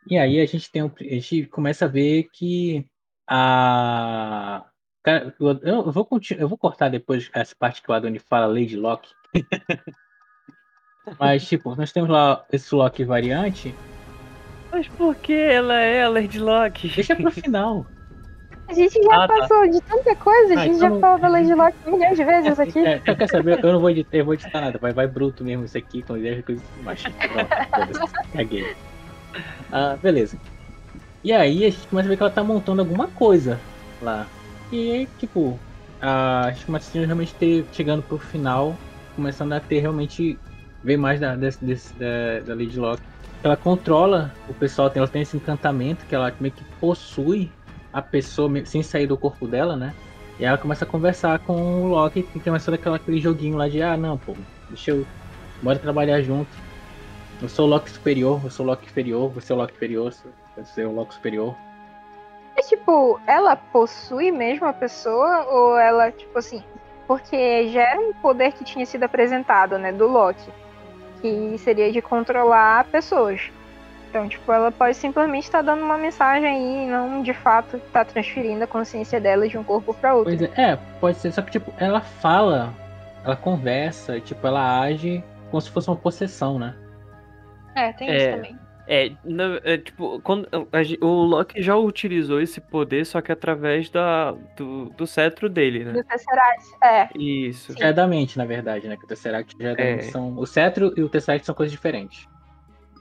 E aí a gente tem um- a gente começa a ver que a Cara, eu, eu vou continu- eu vou cortar depois essa parte que o Adoni fala Lady Locke. Mas, tipo, nós temos lá esse Loki variante. Mas por que ela é a Lady Locke? Deixa pro final. A gente já Ah, tá. passou de tanta coisa, a Ah, gente então já não- falou da Lady Locke milhões de vezes aqui. É, quer saber? Eu não vou editar, eu vou editar nada. Vai, vai bruto mesmo isso aqui, com ideias de coisas mais. Pronto. Caguei. Ah, beleza. E aí a gente começa a ver que ela tá montando alguma coisa lá. E aí, tipo, a a realmente ter, chegando pro final, começando a ter realmente. ver mais da, desse, desse- da, da Lady Locke. Ela controla o pessoal, ela tem esse encantamento que ela meio que possui a pessoa sem sair do corpo dela, né? E ela começa a conversar com o Loki e começa daquela aquele joguinho lá de ah não, pô, deixa eu. Bora trabalhar junto. Eu sou o Loki superior, eu sou o Loki inferior, você é o Loki inferior, eu sou o Loki superior. É tipo, ela possui mesmo a pessoa ou ela, tipo assim, porque já era um poder que tinha sido apresentado, né, do Loki, que seria de controlar pessoas. Então, tipo, ela pode simplesmente estar dando uma mensagem aí, e não de fato tá transferindo a consciência dela de um corpo para outro. Pois é, é, pode ser, só que tipo, ela fala, ela conversa, tipo, ela age como se fosse uma possessão, né? É, tem É. isso também. É, na- é, tipo, quando, a o Loki já utilizou esse poder, só que através da, do, do cetro dele, né? Do Tesseract, é. Isso. Já é da mente, na verdade, né? Que o Tesseract já é da. São... O cetro e o Tesseract são coisas diferentes.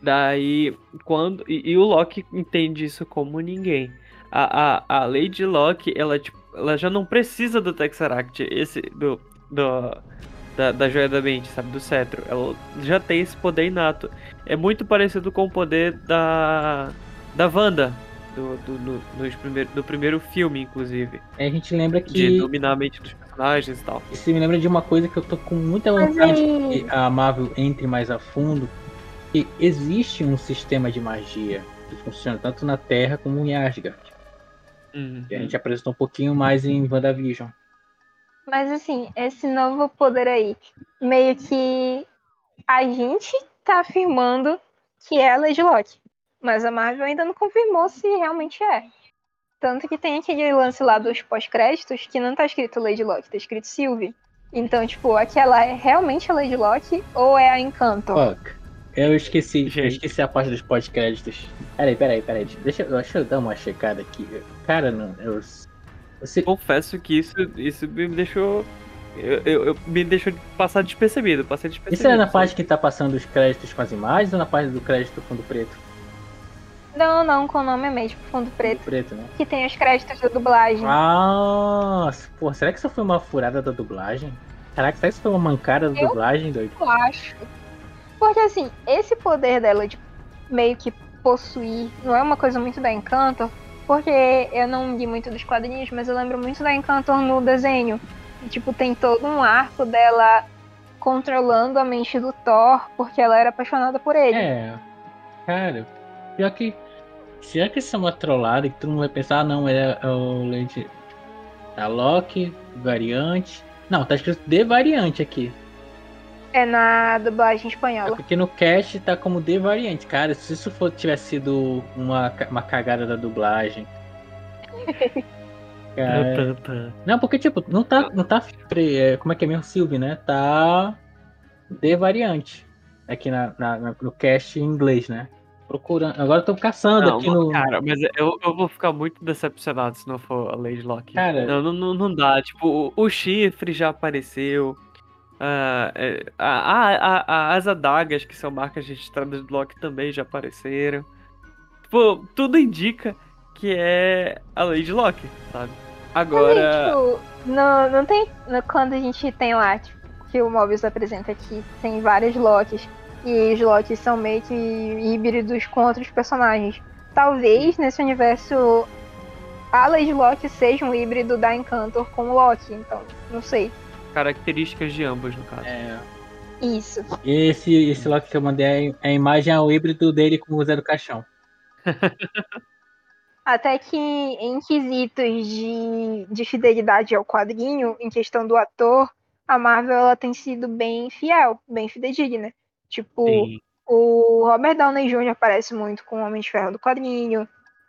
Daí, quando. E, e o Loki entende isso como ninguém. A, a, a Lady Locke, ela, tipo, ela já não precisa do Tesseract, esse. Do, do, da, da joia da mente, sabe? Do cetro. Ela já tem esse poder inato. É muito parecido com o poder da. Da Wanda. Do, do, do, dos primeiro, do primeiro filme, inclusive. Aí a gente lembra De que. dominar a mente dos personagens e tal. Isso me lembra de uma coisa que eu tô com muita vontade que a Marvel entre mais a fundo. Que existe um sistema de magia que funciona tanto na Terra como em Asgard. Uhum. Que a gente apresentou um pouquinho mais em WandaVision. Mas assim, esse novo poder aí, meio que a gente tá afirmando que é a Lady Locke. Mas a Marvel ainda não confirmou se realmente é. Tanto que tem aquele lance lá dos pós-créditos que não tá escrito Lady Locke, tá escrito Sylvie. Então, tipo, aquela é realmente a Lady Locke ou é a Encanto? Fuck. Eu esqueci, eu esqueci a parte dos pós-créditos. Peraí, peraí, peraí. Deixa, eu- deixa eu dar uma checada aqui. Cara, não. Eu, você, Confesso que isso, isso me deixou. Eu, eu- eu- me deixou passar despercebido. Passei despercebido. isso é na parte que tá passando os créditos com as imagens ou na parte do crédito fundo preto? Não, não, com o nome mesmo, fundo Fundo preto. preto, né? Que tem os créditos da dublagem. Ah, pô, será que isso foi uma furada da dublagem? Caraca, será que isso foi uma mancada da Eu- dublagem, doido? Eu acho. Porque assim, esse poder dela de meio que possuir não é uma coisa muito da Encanto, porque eu não li muito dos quadrinhos, mas eu lembro muito da Encanto no desenho. E, tipo, tem todo um arco dela controlando a mente do Thor, porque ela era apaixonada por ele. É, cara, pior que. Será que isso é uma trollada que todo mundo vai pensar, ah não, é, é o Lady. A Loki, variante. Não, tá escrito de variante aqui. É na dublagem É espanhola. porque no cast tá como de variante. Cara, se isso for, tivesse sido uma, uma cagada da dublagem. Cara, tan. não, porque tipo, não tá. Não tá pre- é, como é que é mesmo, Sylvie, né? Tá de variante. Aqui na, na- no cast em inglês, né? Procurando. Agora eu tô caçando Não, aqui no. cara, mas eu, eu vou ficar muito decepcionado se não for a Lady Locke. Cara- não, não, não, não dá. Tipo, o, o chifre já apareceu. Ah, é, a, a, a- as adagas, que são marcas registradas do Loki, também já apareceram. Tipo, tudo indica que é a Lady Locke, sabe? Agora. tipo, não, não tem. quando a gente tem lá, tipo, que o Mobius apresenta aqui, tem vários Locks. E os Locks são meio que híbridos com outros personagens. Talvez nesse universo a Lady Locke seja um híbrido da Encantor com o Loki. Então, não sei. Características de ambos, no caso. É, Isso. esse, esse Loki que eu mandei, a imagem é o híbrido dele com o Zé do Caixão. Até que em quesitos de, de fidelidade ao quadrinho, em questão do ator, a Marvel ela tem sido bem fiel, bem fidedigna. Tipo, Sim. o Robert Downey Jr. aparece muito com o Homem de Ferro do quadrinho,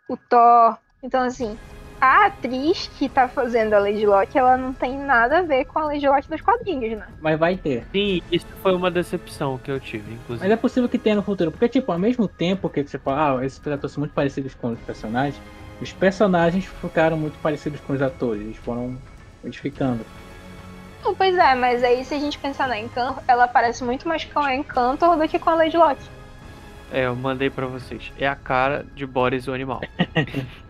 o Thor. Então, assim, a atriz que tá fazendo a Lady Locke, ela não tem nada a ver com a Lady Locke dos quadrinhos, né? Mas vai ter. Sim, isso foi uma decepção que eu tive, Mas inclusive. é possível que tenha no futuro. Porque, tipo, ao mesmo tempo que você fala, ah, esses atores são muito parecidos com os personagens, os personagens ficaram muito parecidos com os atores. Eles foram modificando. Não, Pois é, mas aí se a gente pensar na Encanto, ela parece muito mais com a Encanto do que com a Lady Locke. É, eu mandei pra vocês. É a cara de Boris o animal.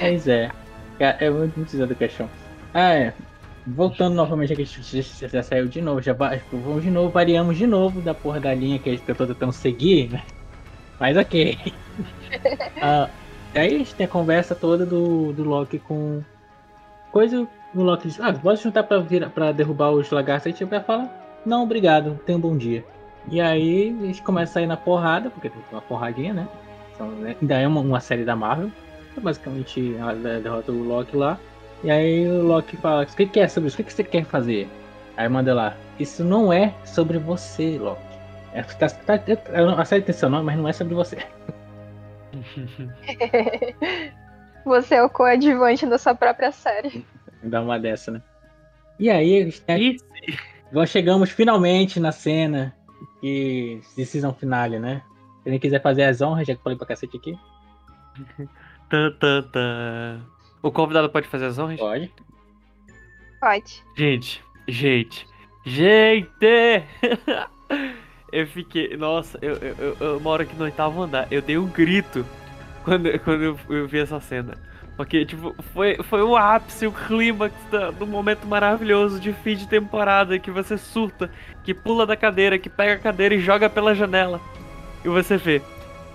Pois é. É muito muito usado questão. Ah, é. Voltando novamente aqui, a gente já, já saiu de novo, já tipo, vamos de novo, variamos de novo da porra da linha que a gente tentou tentando seguir, né? Mas ok. Ah, aí a gente tem a conversa toda do, do Loki com. Coisa. O Loki diz, ah, se juntar pra, vir, pra derrubar os lagartos. Aí tipo, ela fala, não, obrigado, tenha um bom dia. E aí a gente começa a sair na porrada, porque tem uma porradinha, né? Então, né, ainda é uma, uma série da Marvel. Basicamente, ela de- derrota o Loki lá. E aí o Loki fala, o que, que é sobre isso? O que, que você quer fazer? Aí manda lá, isso não é sobre você, Loki. É, tá, tá, a série tem seu nome, mas não é sobre você. Você é o coadjuvante da sua própria série. Dá uma dessa, né? E aí, a gente tem- E nós chegamos finalmente na cena que decisão finale, né? Se alguém quiser fazer as honras, já que eu falei pra cacete aqui, Tan. O convidado pode fazer as honras? pode. Pode. Gente, gente, gente! eu fiquei. Nossa, eu, eu, eu, eu moro aqui no oitavo andar. Eu dei um grito quando, quando eu, eu vi essa cena. Porque, tipo, foi, foi o ápice, o clímax da- do momento maravilhoso de fim de temporada que você surta, que pula da cadeira, que pega a cadeira e joga pela janela. E você vê.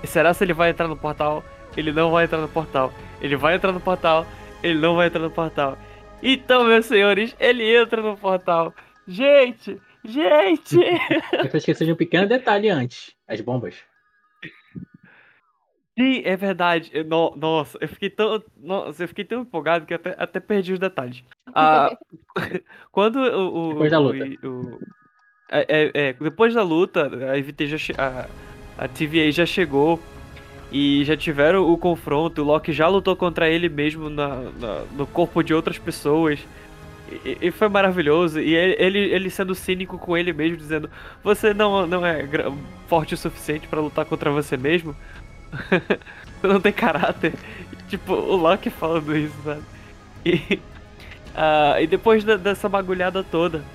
Será se ele vai entrar no portal? Ele não vai entrar no portal. Ele vai entrar no portal. Ele não vai entrar no portal. Então, meus senhores, ele entra no portal. Gente, gente! Eu esqueci de um pequeno detalhe antes. As bombas. Sim, é verdade. Eu- no- nossa, eu fiquei tão, nossa, eu fiquei tão empolgado que até, até perdi os detalhes. Ah, quando o, o- Depois da o- luta. o- é, é- é, depois da luta, a já a, a TVA já chegou e já tiveram o confronto. O Loki já lutou contra ele mesmo na, na- no corpo de outras pessoas. E, e foi maravilhoso. E ele, ele, sendo cínico com ele mesmo, dizendo: Você não, não é forte o suficiente pra lutar contra você mesmo. Você não tem caráter. Tipo, o Loki falando isso, sabe? E, ah, e depois da- dessa bagulhada toda,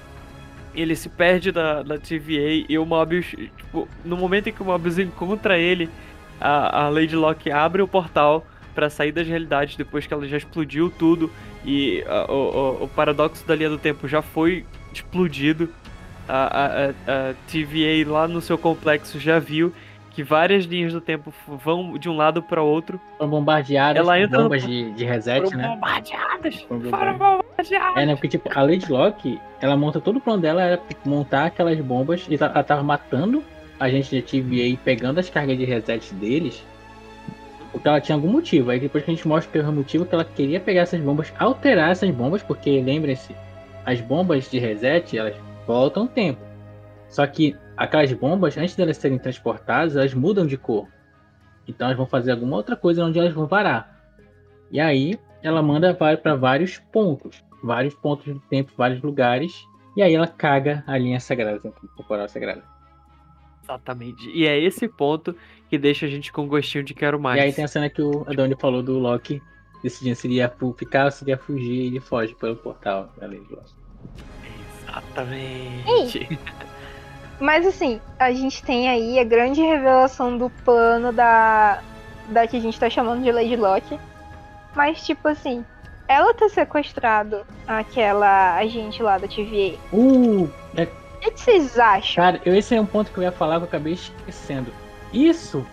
ele se perde da, da TVA e o Mobius, tipo, no momento em que o Mobius encontra ele, a, a Lady Locke abre o portal pra sair das realidades depois que ela já explodiu tudo e ah, o, o- paradoxo da linha do tempo já foi explodido. A, a, a, a TVA lá no seu complexo já viu que várias linhas do tempo vão de um lado para outro. Foram bombardeadas Ela entra no- bombas de, de reset, Foram né? bombardeadas! Foram Foram bombardeadas! É, né? Porque, tipo, a Lady Locke, ela monta todo o plano dela, era tipo, montar aquelas bombas, e ela ela tava matando a gente da TVA e pegando as cargas de reset deles, porque ela tinha algum motivo. Aí depois que a gente mostra que é o motivo que ela queria pegar essas bombas, alterar essas bombas, porque lembrem-se, as bombas de reset, elas voltam o tempo. Só que aquelas bombas, antes delas serem transportadas, elas mudam de cor. Então elas vão fazer alguma outra coisa onde elas vão varar. E aí ela manda para vários pontos, vários pontos do tempo, vários lugares. E aí ela caga a linha sagrada, a temporal sagrada. Exatamente. E é esse ponto que deixa a gente com gostinho de quero mais. E aí tem a cena que o Adoni falou do Loki decidindo se ele ia ficar ou se ele ia fugir e ele foge pelo portal da Lady Locke. Exatamente. Mas assim, a gente tem aí a grande revelação do plano da, da que a gente tá chamando de Lady Locke. Mas tipo assim, ela ter sequestrado aquela agente lá da TVA. Uh, é, O que vocês acham? cara, eu- esse é um ponto que eu ia falar que eu acabei esquecendo. Isso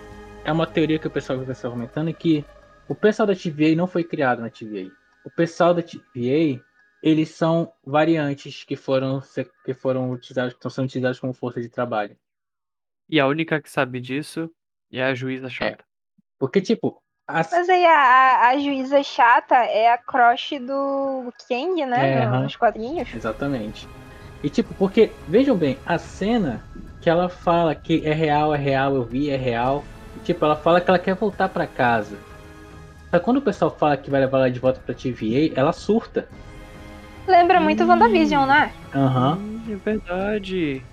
é uma teoria que o pessoal está argumentando que o pessoal da TVA não foi criado na TVA. O pessoal da TVA, eles são variantes que foram se- que foram utilizados, que estão sendo utilizados como força de trabalho. E a única que sabe disso é a juíza chata. Porque tipo, as- Mas aí a, a, juíza chata é a crush do Kang, né? É. Nos quadrinhos. Exatamente. E tipo, porque, vejam bem, a cena que ela fala que é real, é real, eu vi, é real. Tipo, ela fala que ela quer voltar pra casa. Só que quando o pessoal fala que vai levar ela de volta pra TVA, ela surta. Lembra muito Hum. WandaVision, né? Aham. Hum, é verdade.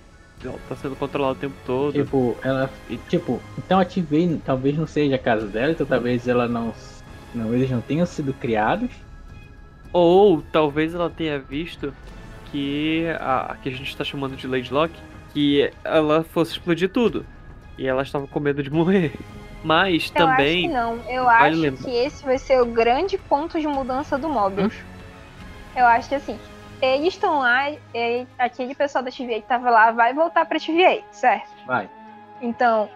Ela tá sendo controlada o tempo todo. Tipo, ela. Tipo, então a TVA talvez não seja a casa dela, então talvez ela não. não eles não tenham sido criados. Ou talvez ela tenha visto que a, a que a gente tá chamando de Lady Locke, que ela fosse explodir tudo. E ela estava com medo de morrer. Mas Eu também. acho que não. Eu vale acho lembrar. que esse vai ser o grande ponto de mudança do Mobius. Eu acho que assim, eles estão lá, e aquele pessoal da TVA que tava lá vai voltar pra TVA, certo? Vai. Então,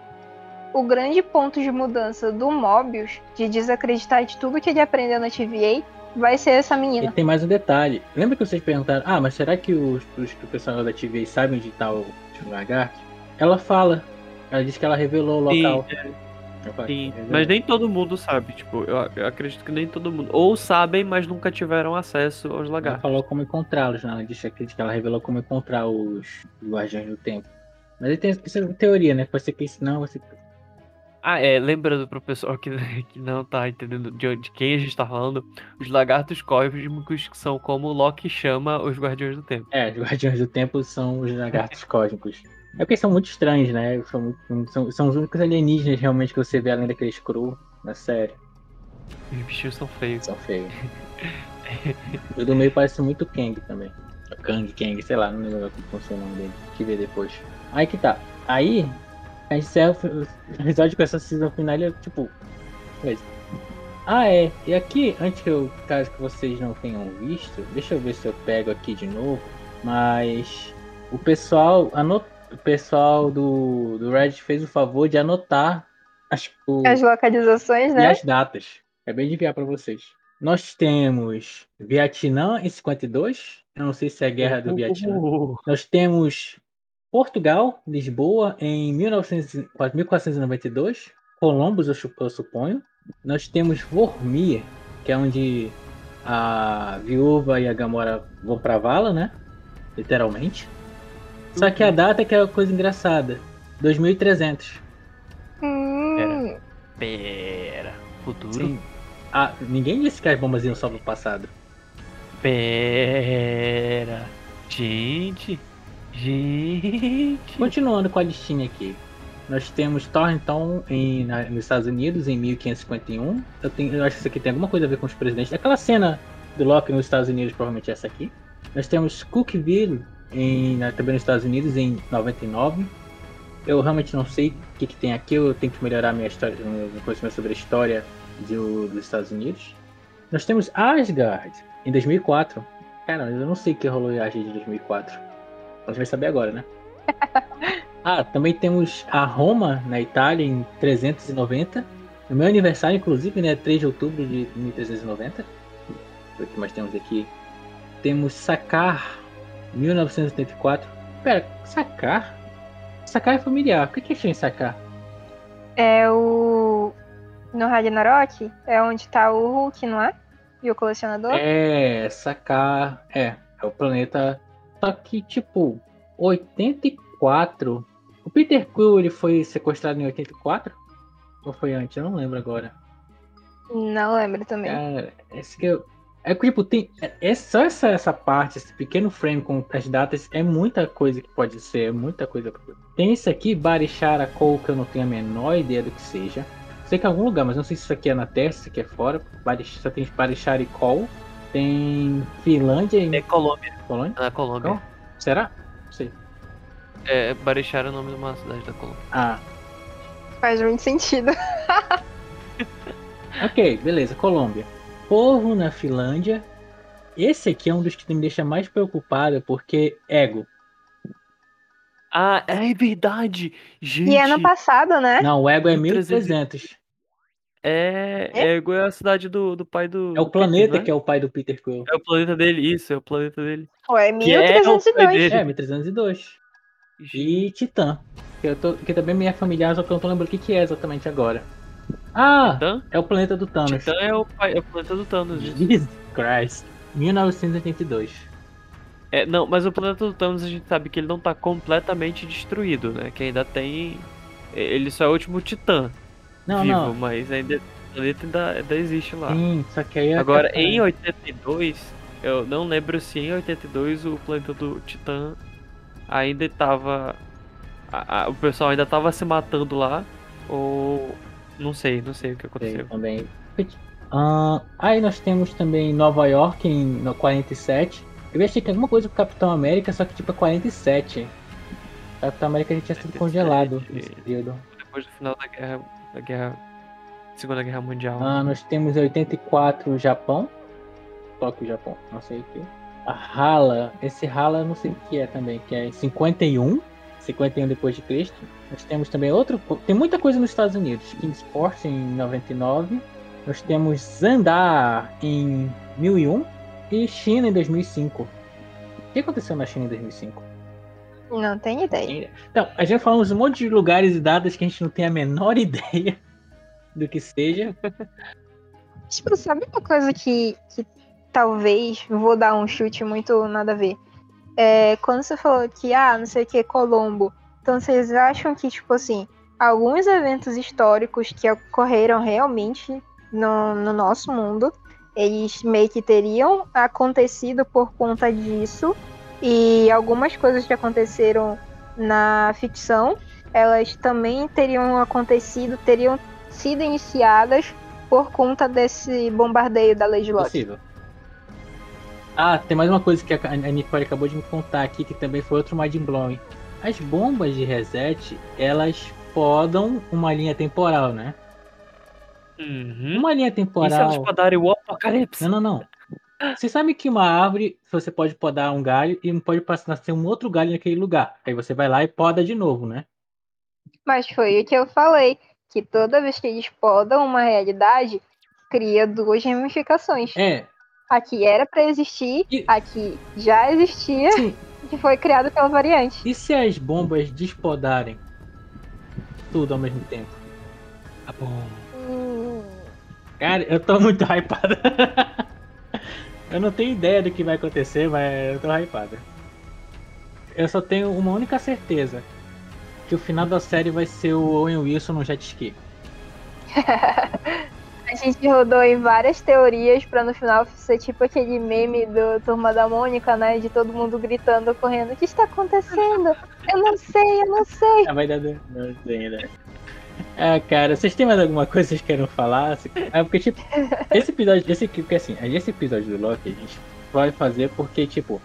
o grande ponto de mudança do Mobius, de desacreditar de tudo que ele aprendeu na TVA, vai ser essa E menina. tem mais um detalhe. Lembra que vocês perguntaram, ah, mas será que os, os que o pessoal da TVA sabem onde tá o lagarto? Ela fala. Ela disse que ela revelou o Sim, local. é, Ela fala, sim. Mas nem todo mundo sabe. Tipo, eu, eu acredito que nem todo mundo. Ou sabem, mas nunca tiveram acesso aos Ela lagartos. falou como encontrá-los, né? Ela disse que ela revelou como encontrar os Guardiões do Tempo. Mas tem, isso é teoria, né? Pode ser que isso não, ser Ah, é, lembrando pro pessoal que, que não tá entendendo de, onde- de quem a gente tá falando, os lagartos cósmicos são como o Loki chama os Guardiões do Tempo. É, os Guardiões do Tempo são os lagartos cósmicos. É porque são muito estranhos, né? São, muito- são, são os únicos alienígenas realmente que você vê além daqueles cru na série. Os bichinhos são feios. São feios. o do meio parece muito Kang também. Kang, Kang, sei lá, não lembro como funciona o nome dele. Que ver depois. Aí que tá. Aí, a gente encerra o o episódio com essa season final e tipo. coisa. Ah, é. E aqui, antes que eu, caso que vocês não tenham visto, deixa eu ver se eu pego aqui de novo. Mas o pessoal, anot... o pessoal do, do Reddit fez o favor de anotar as, o, As localizações, e né? as datas. Acabei de enviar para vocês. Nós temos Vietnã em 52. Eu não sei se é a guerra do Vietnã. Uh, Nós temos Portugal, Lisboa, em 1900 1492. Columbus, eu, suponho. Nós temos Vormir, que é onde a viúva e a Gamora vão pra vala, né? Literalmente. Só que a data é que é uma coisa engraçada. 2300. Hum, Pera. Futuro? Sim. Ah, ninguém disse que as bombas iam só pro passado. Pera. Gente. Gente. Continuando com a listinha aqui. Nós temos Thornton em, na- nos Estados Unidos em 1551. Eu, tenho, eu acho que isso aqui tem alguma coisa a ver com os presidentes. Aquela cena do Loki nos Estados Unidos, provavelmente é essa aqui. Nós temos Cookville em, na- também nos Estados Unidos em 99. Eu realmente não sei o que, que tem aqui. Eu tenho que melhorar minha história, meu conhecimento sobre a história do- dos Estados Unidos. Nós temos Asgard em 2004. Cara, eu não sei o que rolou em Asgard em 2004. A gente vai saber agora, né? Ah, também temos a Roma, na Itália, em 390. No meu aniversário, inclusive, né? 3 de outubro de 1390. O que mais temos aqui? Temos Sakar, 1984. Pera, Sakar? Sakar é familiar. O que que é em Sakar? é o. No Ragnarok, é onde tá o Hulk, não é? E o colecionador? É, Sakar. É, é o planeta. Só que, tipo, 84. O Peter Quill ele foi sequestrado em 84? Ou foi antes? Eu não lembro agora. Não lembro também. Cara, esse que eu. É que, tipo, tem. É, é só essa, essa parte, esse pequeno frame com as datas, é muita coisa que pode ser, é muita coisa. Tem esse aqui, Barishara Cole, que eu não tenho a menor ideia do que seja. Sei que é algum lugar, mas não sei se isso aqui é na Terra, se isso aqui é fora. Barish, só tem Barishara e Cole. Tem Finlândia e É Colômbia. Colônia. Na Colômbia. Qual? Será? Não sei. É, Barixara é o nome de uma cidade da Colômbia. Ah, Faz muito sentido. ok, beleza, Colômbia. Povo na Finlândia. Esse aqui é um dos que me deixa mais preocupado, porque ego. Ah, é verdade! Gente! E é ano passado, né? Não, o ego é 1300. 1300. É, É? Ego é a cidade do, do pai do. É o planeta Peter, que é o pai do Peter Quill. é? É o planeta dele, isso, é o planeta dele. Pô, é Que é o pai 1302. dele. É, 1302. E Titã. Que, eu tô, que também me é familiar, só que eu não tô lembrando o que, que é exatamente agora. Ah, Titã? é o planeta do Thanos. Titã é o, pai, é o planeta do Thanos. Jesus Christ. 1982. É, não, mas o planeta do Thanos a gente sabe que ele não tá completamente destruído, né? Que ainda tem. Ele só é o último Titã Não, vivo, não. mas ainda. planeta ainda, ainda existe lá. Sim, só que aí é Agora, em 82, eu não lembro se em 82 o planeta do Titã ainda tava. a- a- o pessoal ainda tava se matando lá, ou. Não sei, não sei o que Sei aconteceu. também. Ah, aí nós temos também Nova York em no 47. Eu achei que alguma coisa com o Capitão América, só que tipo é 47. Capitão América a gente tinha sido 47. congelado nesse período. Depois do final da guerra. Da guerra. Segunda Guerra Mundial. Ah, nós temos em 84 Japão. Tóquio, Japão, não sei o que. A Hala, esse Hala eu não sei o que é também, que é 51. 51 depois de Cristo. Nós temos também outro. Tem muita coisa nos Estados Unidos. Kingsport em 99. Nós temos Zandar em 1001 e China em 2005. O que aconteceu na China em 2005? Não tenho ideia. Então, a gente falamos um monte de lugares e datas que a gente não tem a menor ideia do que seja. Tipo, sabe uma coisa que, que talvez vou dar um chute muito nada a ver? É, quando você falou que, ah, não sei o que, Colombo. Então vocês acham que, tipo assim, alguns eventos históricos que ocorreram realmente no, no nosso mundo, eles meio que teriam acontecido por conta disso. E algumas coisas que aconteceram na ficção, elas também teriam acontecido, teriam sido iniciadas por conta desse bombardeio da Lady Locke. Possível. Ah, tem mais uma coisa que a Nicole acabou de me contar aqui, que também foi outro mind blowing. As bombas de reset, elas podam uma linha temporal, né? Uhum. Uma linha E se elas temporal. podarem o apocalipse? Não, não, não. Você sabe que uma árvore, você pode podar um galho e pode passar nascer um outro galho naquele lugar. Aí você vai lá e poda de novo, né? Mas foi o que eu falei, que toda vez que eles podam uma realidade, cria duas ramificações. É, Aqui era pra existir, E- aqui já existia, sim. que foi criado pela variante. E se as bombas despodarem tudo ao mesmo tempo? Tá bom. Hum, Cara, eu tô muito hypado. Eu não tenho ideia do que vai acontecer, mas eu tô hypado. Eu só tenho uma única certeza. Que o final da série vai ser o Owen Wilson no jet ski. A gente rodou em várias teorias pra no final ser tipo aquele meme do Turma da Mônica, né? De todo mundo gritando, correndo. O que está acontecendo? Eu não sei, eu não sei. Ah, vai dar. Não sei, né? Ah, cara, vocês têm mais alguma coisa que vocês queiram falar? É porque, tipo, esse episódio, esse porque assim, esse episódio do Loki a gente vai fazer porque, tipo,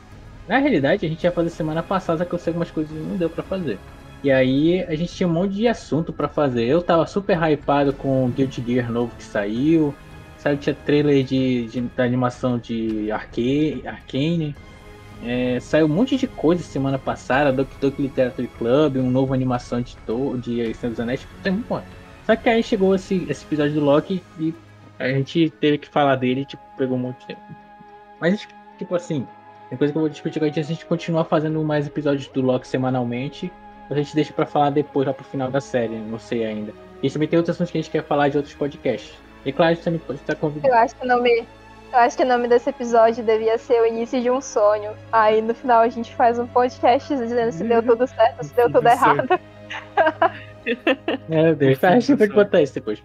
na realidade a gente ia fazer semana passada que eu sei algumas coisas não deu pra fazer. E aí a gente tinha um monte de assunto pra fazer. Eu tava super hypado com o Guilty Gear novo que saiu. Sabe, tinha trailer de, de- da animação de Arcane. Arcane. É, saiu um monte de coisa semana passada, Doki Doki Literature Club, um novo animação de, to, de Senhor dos Anéis, tem muito bom. Só que aí chegou esse, esse episódio do Loki e a gente teve que falar dele, tipo, pegou um monte de tempo. Mas, tipo assim, tem coisa que eu vou discutir com a gente, a gente continuar fazendo mais episódios do Loki semanalmente, a gente deixa pra falar depois, lá pro final da série, não sei ainda. E também tem outros assuntos que a gente quer falar de outros podcasts. E claro, a gente também pode estar convidado. Eu acho que o nome. Eu acho que o nome desse episódio devia ser o início de um sonho. Aí no final a gente faz um podcast dizendo se deu tudo certo, se deu tudo errado. Meu Deus, tá, a gente disso, pode sabe? botar isso depois.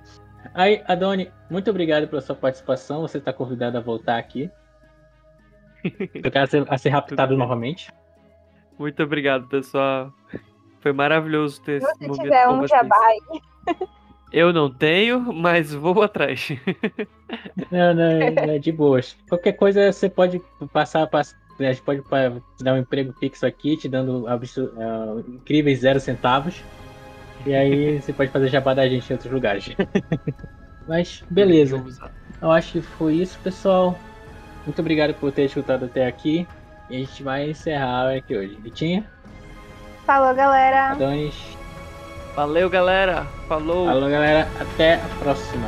Aí, Adoni, muito obrigado pela sua participação. Você está convidado a voltar aqui. Eu quero ser, a ser raptado novamente. Muito obrigado, pessoal. Foi maravilhoso ter Se esse você momento tiver com um jabá aí, Eu não tenho, mas vou atrás. Não, não, é de boas. Qualquer coisa você pode passar, pass- a gente pode dar um emprego fixo aqui, te dando ah, incríveis zero centavos. E aí você pode fazer jabá da gente em outros lugares. Mas beleza. Eu acho que foi isso, pessoal. Muito obrigado por ter escutado até aqui. E a gente vai encerrar aqui hoje. Vitinha, falou galera. Adonis. Valeu, galera. Falou. Falou, galera. Até a próxima.